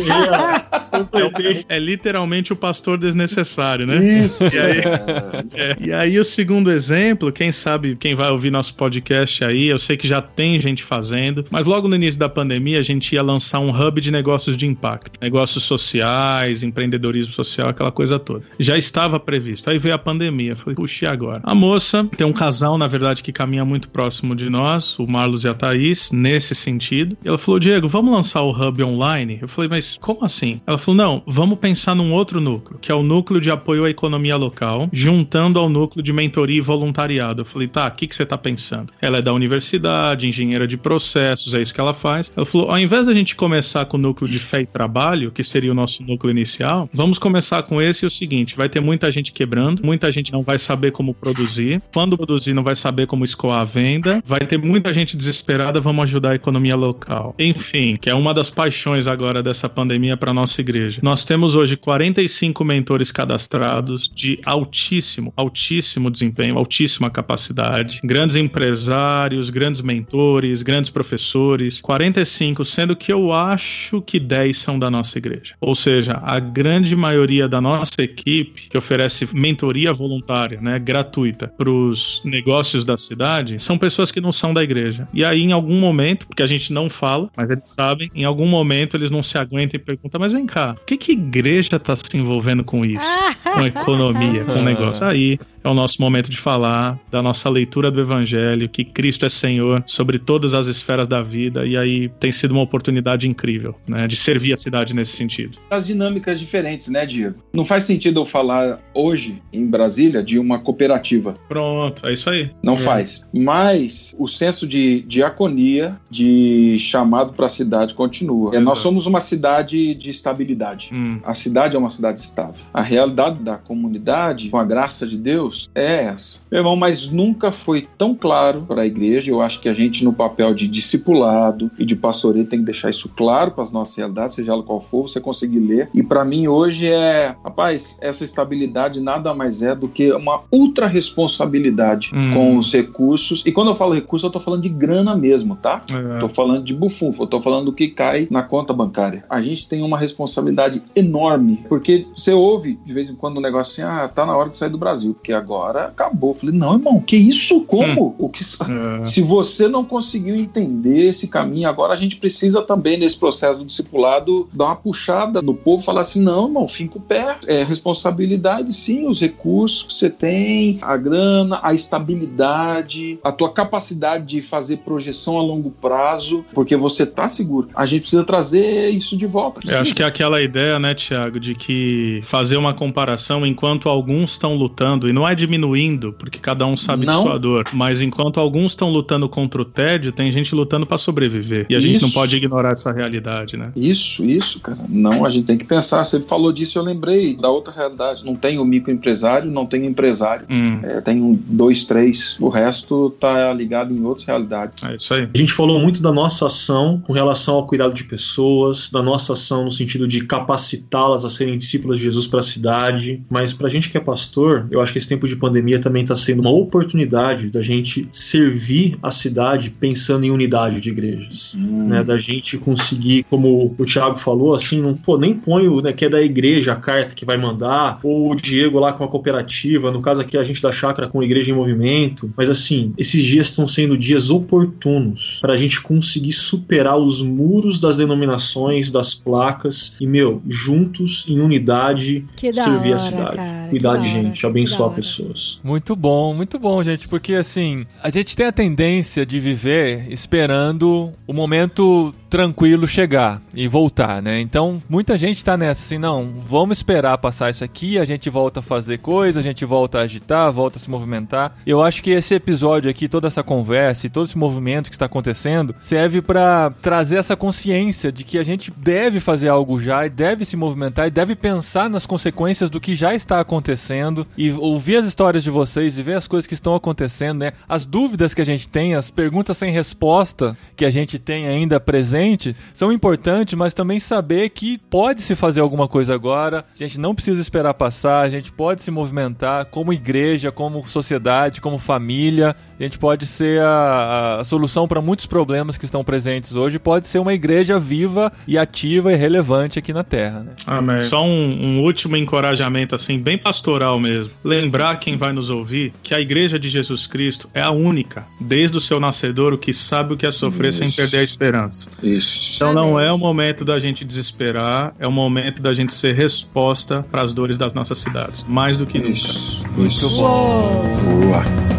Completei. é literalmente o pastor desnecessário, né? Isso. E aí, é, e aí o segundo exemplo, quem sabe, quem vai ouvir nosso podcast aí, eu sei que já tem gente fazendo, mas logo no início da pandemia a gente ia lançar um hub de negócios de impacto, negócios sociais, empreendedorismo social, aquela coisa toda. Já estava previsto. Aí veio a pandemia, falei, puxa, e agora? A moça tem um casal, na verdade, que caminha muito próximo de nós, o Marlos e a Thaís, nesse sentido. E ela falou, Diego, vamos lançar o hub online? Eu falei, mas como assim? Ela falou, não, vamos pensar num outro núcleo, que é o núcleo de apoio à economia local, juntando ao núcleo de mentoria e voluntariado. Eu falei, tá, o que, que você tá pensando? Ela é da universidade, engenheira de processos, é isso que ela faz. Ela falou, ao invés da gente começar com o núcleo de fé e trabalho, que seria o nosso núcleo inicial, vamos começar com esse e o seguinte, vai ter muita gente quebrando, muita gente não vai saber como produzir, quando produzir não vai saber como escoar a venda, vai ter muita gente desesperada, vamos ajudar a economia local. Enfim, que é uma das paixões agora dessa pandemia para nossa igreja. Nós temos hoje 45 mentores cadastrados de altíssimo, altíssimo desempenho, altíssima capacidade, grandes empresários, grandes mentores, grandes professores, 45, sendo que eu acho que 10 são da nossa igreja. Ou seja, a grande maioria da nossa equipe que oferece mentoria voluntária, né, gratuita para os negócios da cidade, são pessoas que não são da igreja. E aí em algum momento, porque a gente não fala, mas eles sabem, em algum momento eles não se aguentam e perguntam: "Mas vem cá, por que que a igreja está se envolvendo com isso? com economia, com negócio?" Aí é o nosso momento de falar da nossa leitura do Evangelho, que Cristo é Senhor sobre todas as esferas da vida, e aí tem sido uma oportunidade incrível, né, de servir a cidade nesse sentido. As dinâmicas diferentes, né, Diego? Não faz sentido eu falar hoje em Brasília de uma cooperativa. Pronto, é isso aí. Não é. faz. Mas o senso de diaconia, de chamado para a cidade continua. Exato. Nós somos uma cidade de estabilidade. Hum. A cidade é uma cidade estável. A realidade da comunidade, com a graça de Deus, é essa. Meu irmão, mas nunca foi tão claro para a igreja. Eu acho que a gente, no papel de discipulado e de pastoreio, tem que deixar isso claro para as nossas realidades, seja ela qual for, você conseguir ler. E para mim, hoje é, rapaz, essa estabilidade nada mais é do que uma ultra responsabilidade Hum. com os recursos. E quando eu falo recurso, eu tô falando de grana mesmo, tá? É. Tô falando de bufunfo, eu tô falando do que cai na conta bancária. A gente tem uma responsabilidade enorme, porque você ouve de vez em quando um negócio assim, ah, tá na hora de sair do Brasil, porque agora acabou. Eu falei, não, irmão, que isso? Como? O que... É. Se você não conseguiu entender esse caminho, agora a gente precisa também, nesse processo do discipulado, dar uma puxada no povo, falar assim: não, irmão, fica o pé. É responsabilidade, sim, os recursos que você tem, a grana, a estabilidade, a tua capacidade de fazer projeção a longo prazo, porque você tá seguro. A gente precisa trazer isso de volta. Eu acho que é aquela ideia, né, Tiago, de que fazer uma comparação enquanto alguns estão lutando, e não é diminuindo, porque cada um sabe Não. de sua dor, mas enquanto alguns estão lutando contra o tédio, tem gente lutando para sobreviver. E a gente não Isso. pode ignorar essa realidade, né? Isso, isso, cara. Não, a gente tem que pensar. Você falou disso, eu lembrei da outra realidade. Não tem o microempresário, não tem o empresário. Hum, É, tem um, dois, três. O resto tá ligado em outras realidades. é isso aí. A gente falou muito da nossa ação com relação ao cuidado de pessoas, da nossa ação no sentido de capacitá-las a serem discípulas de Jesus para a cidade. Mas para a gente que é pastor, eu acho que esse tempo de pandemia também está sendo uma oportunidade da gente servir a cidade pensando em unidade de igrejas. Né, da gente conseguir, como o Thiago falou, assim, não, pô, nem põe o né, que é da igreja a carta que vai mandar, ou o Diego lá com a cooperativa, no caso aqui a gente da chácara com a igreja em movimento, mas assim, esses dias estão sendo dias oportunos para a gente conseguir superar os muros das denominações, das placas e, meu, juntos, em unidade, servir hora, a cidade, cara, cuidar da de gente, abençoar pessoas. Muito bom, muito bom, gente, porque assim, a gente tem a tendência de viver esperando o momento tranquilo chegar e voltar, né? Então, muita gente tá nessa assim, não, vamos esperar passar isso aqui, a gente volta a fazer coisa, a gente volta a agitar, volta a se movimentar. Eu acho que esse episódio aqui, toda essa conversa e todo esse movimento que está acontecendo, serve para trazer essa consciência de que a gente deve fazer algo já e deve se movimentar e deve pensar nas consequências do que já está acontecendo e ouvir as histórias de vocês e ver as coisas que estão acontecendo, né? As dúvidas que a gente tem, as perguntas sem resposta que a gente tem ainda presente são importantes, mas também saber que pode se fazer alguma coisa agora, a gente não precisa esperar passar, a gente pode se movimentar como igreja, como sociedade, como família, a gente pode ser a, a solução para muitos problemas que estão presentes hoje, pode ser uma igreja viva e ativa e relevante aqui na Terra, né? Amém. Só um, um último encorajamento, assim, bem pastoral mesmo. Lembrar quem vai nos ouvir que a Igreja de Jesus Cristo é a única, desde o seu nascedor, que sabe o que é sofrer sem Isso. perder a esperança. Isso. Então não é o momento da gente desesperar, é o momento da gente ser resposta para as dores das nossas cidades, mais do que nunca. Isso. Muito Isso. bom. Boa.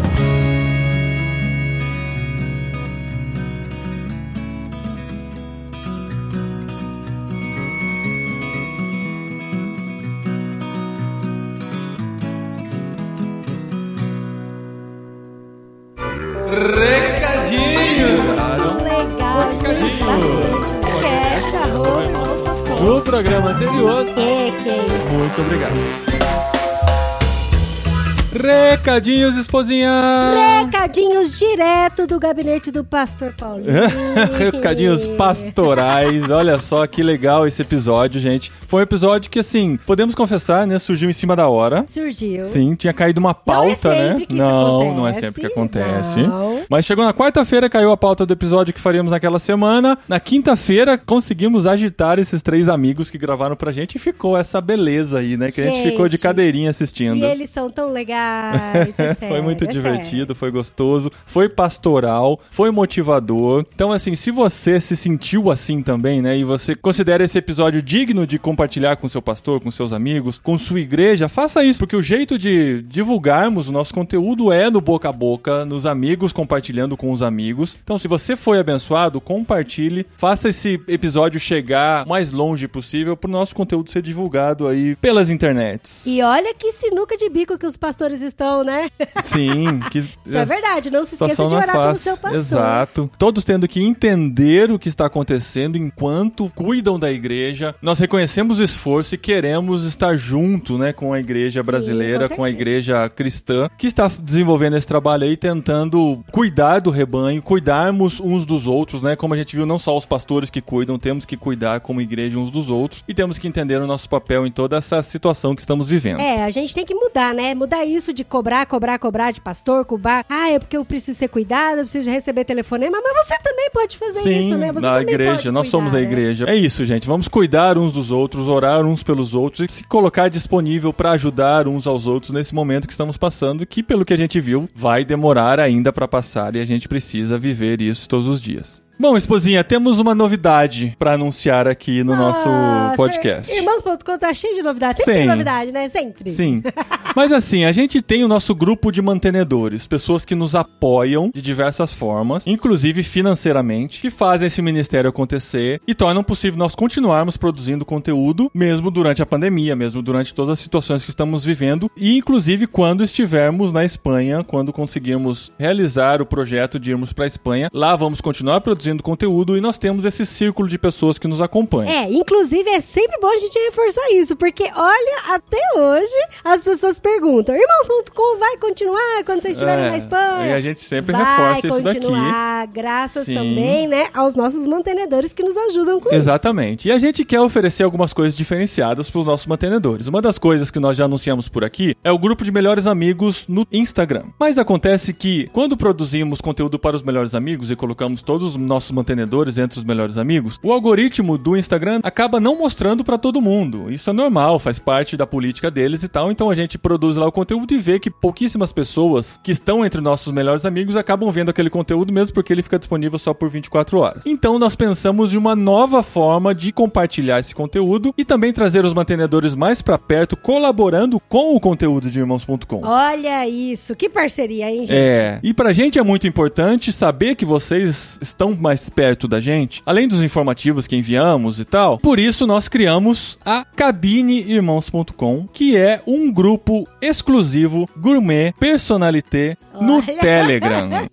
Recadinhos, esposinha! Recadinhos direto do gabinete do pastor Paulinho. Recadinhos pastorais. Olha só que legal esse episódio, gente. Foi um episódio que, assim, podemos confessar, né? Surgiu em cima da hora. Surgiu. Sim, tinha caído uma pauta, não é né? sempre Que isso não, acontece, não é sempre que acontece. Não. Mas chegou na quarta-feira, caiu a pauta do episódio que faríamos naquela semana. Na quinta-feira, conseguimos agitar esses três amigos que gravaram pra gente e ficou essa beleza aí, né? Que a gente Gente, ficou de cadeirinha assistindo. E eles são tão legais. é sério, foi muito é divertido, foi gostoso, foi pastoral, foi motivador. Então, assim, se você se sentiu assim também, né, e você considera esse episódio digno de compartilhar com seu pastor, com seus amigos, com sua igreja, faça isso, porque o jeito de divulgarmos o nosso conteúdo é no boca a boca, nos amigos compartilhando com os amigos. Então, se você foi abençoado, compartilhe, faça esse episódio chegar o mais longe possível para o nosso conteúdo ser divulgado aí pelas internets. E olha que sinuca de bico que os pastores estão, né? Sim, que Isso é verdade. Não se esqueça de é orar pelo seu pastor. Exato. Todos tendo que entender o que está acontecendo enquanto cuidam da igreja. Nós reconhecemos o esforço e queremos estar junto, né, com a igreja brasileira, com com, a igreja cristã, que está desenvolvendo esse trabalho aí, tentando cuidar do rebanho, cuidarmos uns dos outros, né? Como a gente viu, não só os pastores que cuidam, temos que cuidar como igreja uns dos outros e temos que entender o nosso papel em toda essa situação que estamos vivendo. É, a gente tem que mudar, né? Mudar isso de cobrar, cobrar, cobrar de pastor, cobrar. Ah, é porque eu preciso ser cuidado, eu preciso receber telefonema, mas você também pode fazer Sim, isso, né? Você na também igreja, pode nós cuidar, somos a né? igreja. É isso, gente. Vamos cuidar uns dos outros, orar uns pelos outros e se colocar disponível para ajudar uns aos outros nesse momento que estamos passando, que pelo que a gente viu, vai demorar ainda para passar e a gente precisa viver isso todos os dias. Bom, esposinha, temos uma novidade para anunciar aqui no nosso Nossa, podcast. Irmãos.com tá cheio de novidades. Sempre tem Sim. novidade, né? Sempre. Sim. Mas assim, a gente tem o nosso grupo de mantenedores, pessoas que nos apoiam de diversas formas, inclusive financeiramente, que fazem esse ministério acontecer e tornam possível nós continuarmos produzindo conteúdo, mesmo durante a pandemia, mesmo durante todas as situações que estamos vivendo, e inclusive quando estivermos na Espanha, quando conseguirmos realizar o projeto de irmos para a Espanha, lá vamos continuar produzindo conteúdo e nós temos esse círculo de pessoas que nos acompanham. É, inclusive é sempre bom a gente reforçar isso, porque olha, até hoje as pessoas perguntam: Irmãos.com vai continuar quando vocês estiverem É, na Espanha? e a gente sempre vai reforça isso daqui. continuar, graças Sim. também, né, aos nossos mantenedores que nos ajudam com isso. Exatamente. E a gente quer oferecer algumas coisas diferenciadas para os nossos mantenedores. Uma das coisas que nós já anunciamos por aqui é o grupo de melhores amigos no Instagram. Mas acontece que quando produzimos conteúdo para os melhores amigos e colocamos todos os nossos mantenedores entre os melhores amigos, o algoritmo do Instagram acaba não mostrando para todo mundo. Isso é normal, faz parte da política deles e tal. Então a gente produz lá o conteúdo e vê que pouquíssimas pessoas que estão entre nossos melhores amigos acabam vendo aquele conteúdo mesmo porque ele fica disponível só por 24 horas. Então nós pensamos em uma nova forma de compartilhar esse conteúdo e também trazer os mantenedores mais para perto, colaborando com o conteúdo de irmãos.com. Olha isso, que parceria, hein, gente? É, e pra gente é muito importante saber que vocês estão mais perto da gente, além dos informativos que enviamos e tal. Por isso nós criamos a cabineirmãos.com, que é um grupo exclusivo gourmet personalité no Olha. Telegram.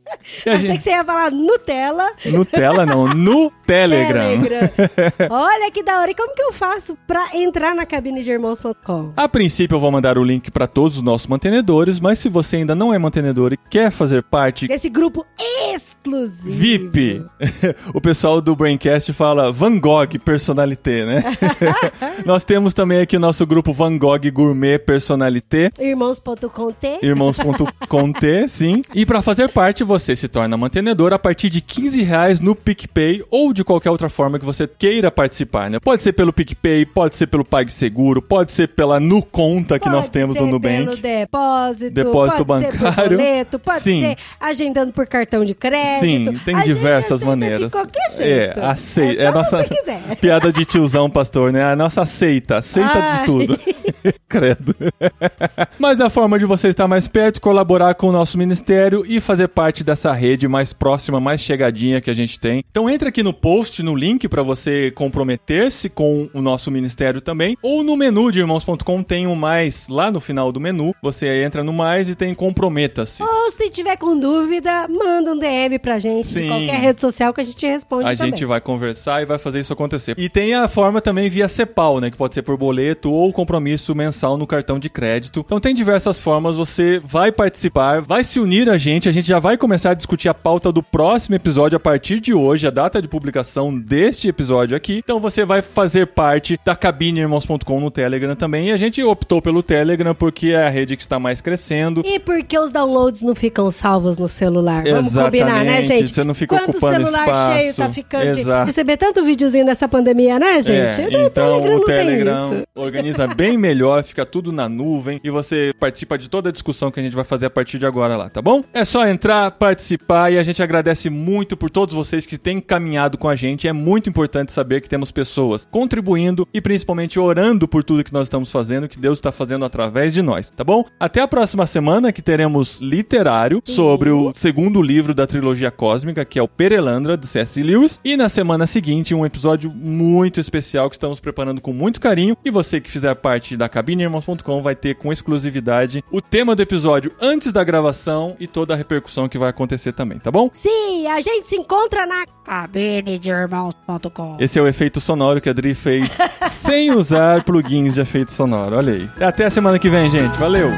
Achei gente- que você ia falar Nutella. Nutella não, no Telegram. Telegram. Olha que da hora. E como que eu faço pra entrar na cabine de irmãos.com? A princípio eu vou mandar o link para todos os nossos mantenedores, mas se você ainda não é mantenedor e quer fazer parte Desse grupo exclusivo. VIP. o pessoal do Braincast fala Van Gogh Personalité, né? Nós temos também aqui o nosso grupo Van Gogh Gourmet Personalité. Irmãos.com T. Irmãos.com T, sim. E para fazer parte, você se torna mantenedor a partir de 15 reais no PicPay ou de qualquer outra forma que você queira participar, né? Pode ser pelo PicPay, pode ser pelo PagSeguro, pode ser pela NuConta que Pode nós temos ser no Nubank. pelo depósito, Depósito pode ser bancário. boleto, pode Sim. ser agendando por cartão de crédito. Sim, tem A diversas aceita maneiras. De qualquer É, jeito. aceita. É, É, nossa você quiser. piada de tiozão, pastor, né? A nossa aceita, aceita Ai. de tudo. Credo. Mas a forma de você estar mais perto, colaborar com o nosso ministério e fazer parte dessa rede mais próxima, mais chegadinha que a gente tem. Então entra aqui no post, no link para você comprometer-se com o nosso ministério também, ou no menu de irmãos.com tem um mais lá no final do menu. Você entra no mais e tem comprometa-se. Ou se tiver com dúvida, manda um DM pra gente de Sim. qualquer rede social que a gente responde A também. gente vai conversar e vai fazer isso acontecer. E tem a forma também via CEPAL, né? Que pode ser por boleto ou compromisso mensal no cartão de crédito. Então tem diversas formas, você vai participar, vai se unir a gente, a gente já vai começar a discutir a pauta do próximo episódio a partir de hoje, a data de publicação deste episódio aqui. Então você vai fazer parte da cabineirmãos.com no Telegram também. E a gente optou pelo Telegram porque é a rede que está mais crescendo. E porque os downloads não ficam salvos no celular. Vamos Exatamente, combinar, né, gente? você não fica Quando ocupando celular espaço. cheio tá ficando. de Exato. Receber tanto videozinho nessa pandemia, né, gente? É, então Telegram o Telegram organiza bem melhor, fica tudo na nuvem e você participa de toda a discussão que a gente vai fazer a partir de agora lá, tá bom? É só entrar, participar e a gente agradece muito por todos vocês que têm caminhado com a gente. É muito importante saber que temos pessoas contribuindo e principalmente orando por tudo que nós estamos fazendo, que Deus está fazendo através de nós, tá bom? Até a próxima semana que teremos literário sobre o segundo livro da trilogia cósmica, que é o Perelandra do C.S. Lewis, e na semana seguinte um episódio muito especial que estamos preparando com muito carinho e você que fizer parte da cabineirmãos.com vai ter com exclusividade o tema do episódio antes da gravação e toda a repercussão que vai acontecer também, tá bom? Sim, a gente se encontra na cabinedeirmãos.com. Esse é o efeito sonoro que a Dri fez sem usar plugins de efeito sonoro. Olha aí. Até a semana que vem, gente. Valeu!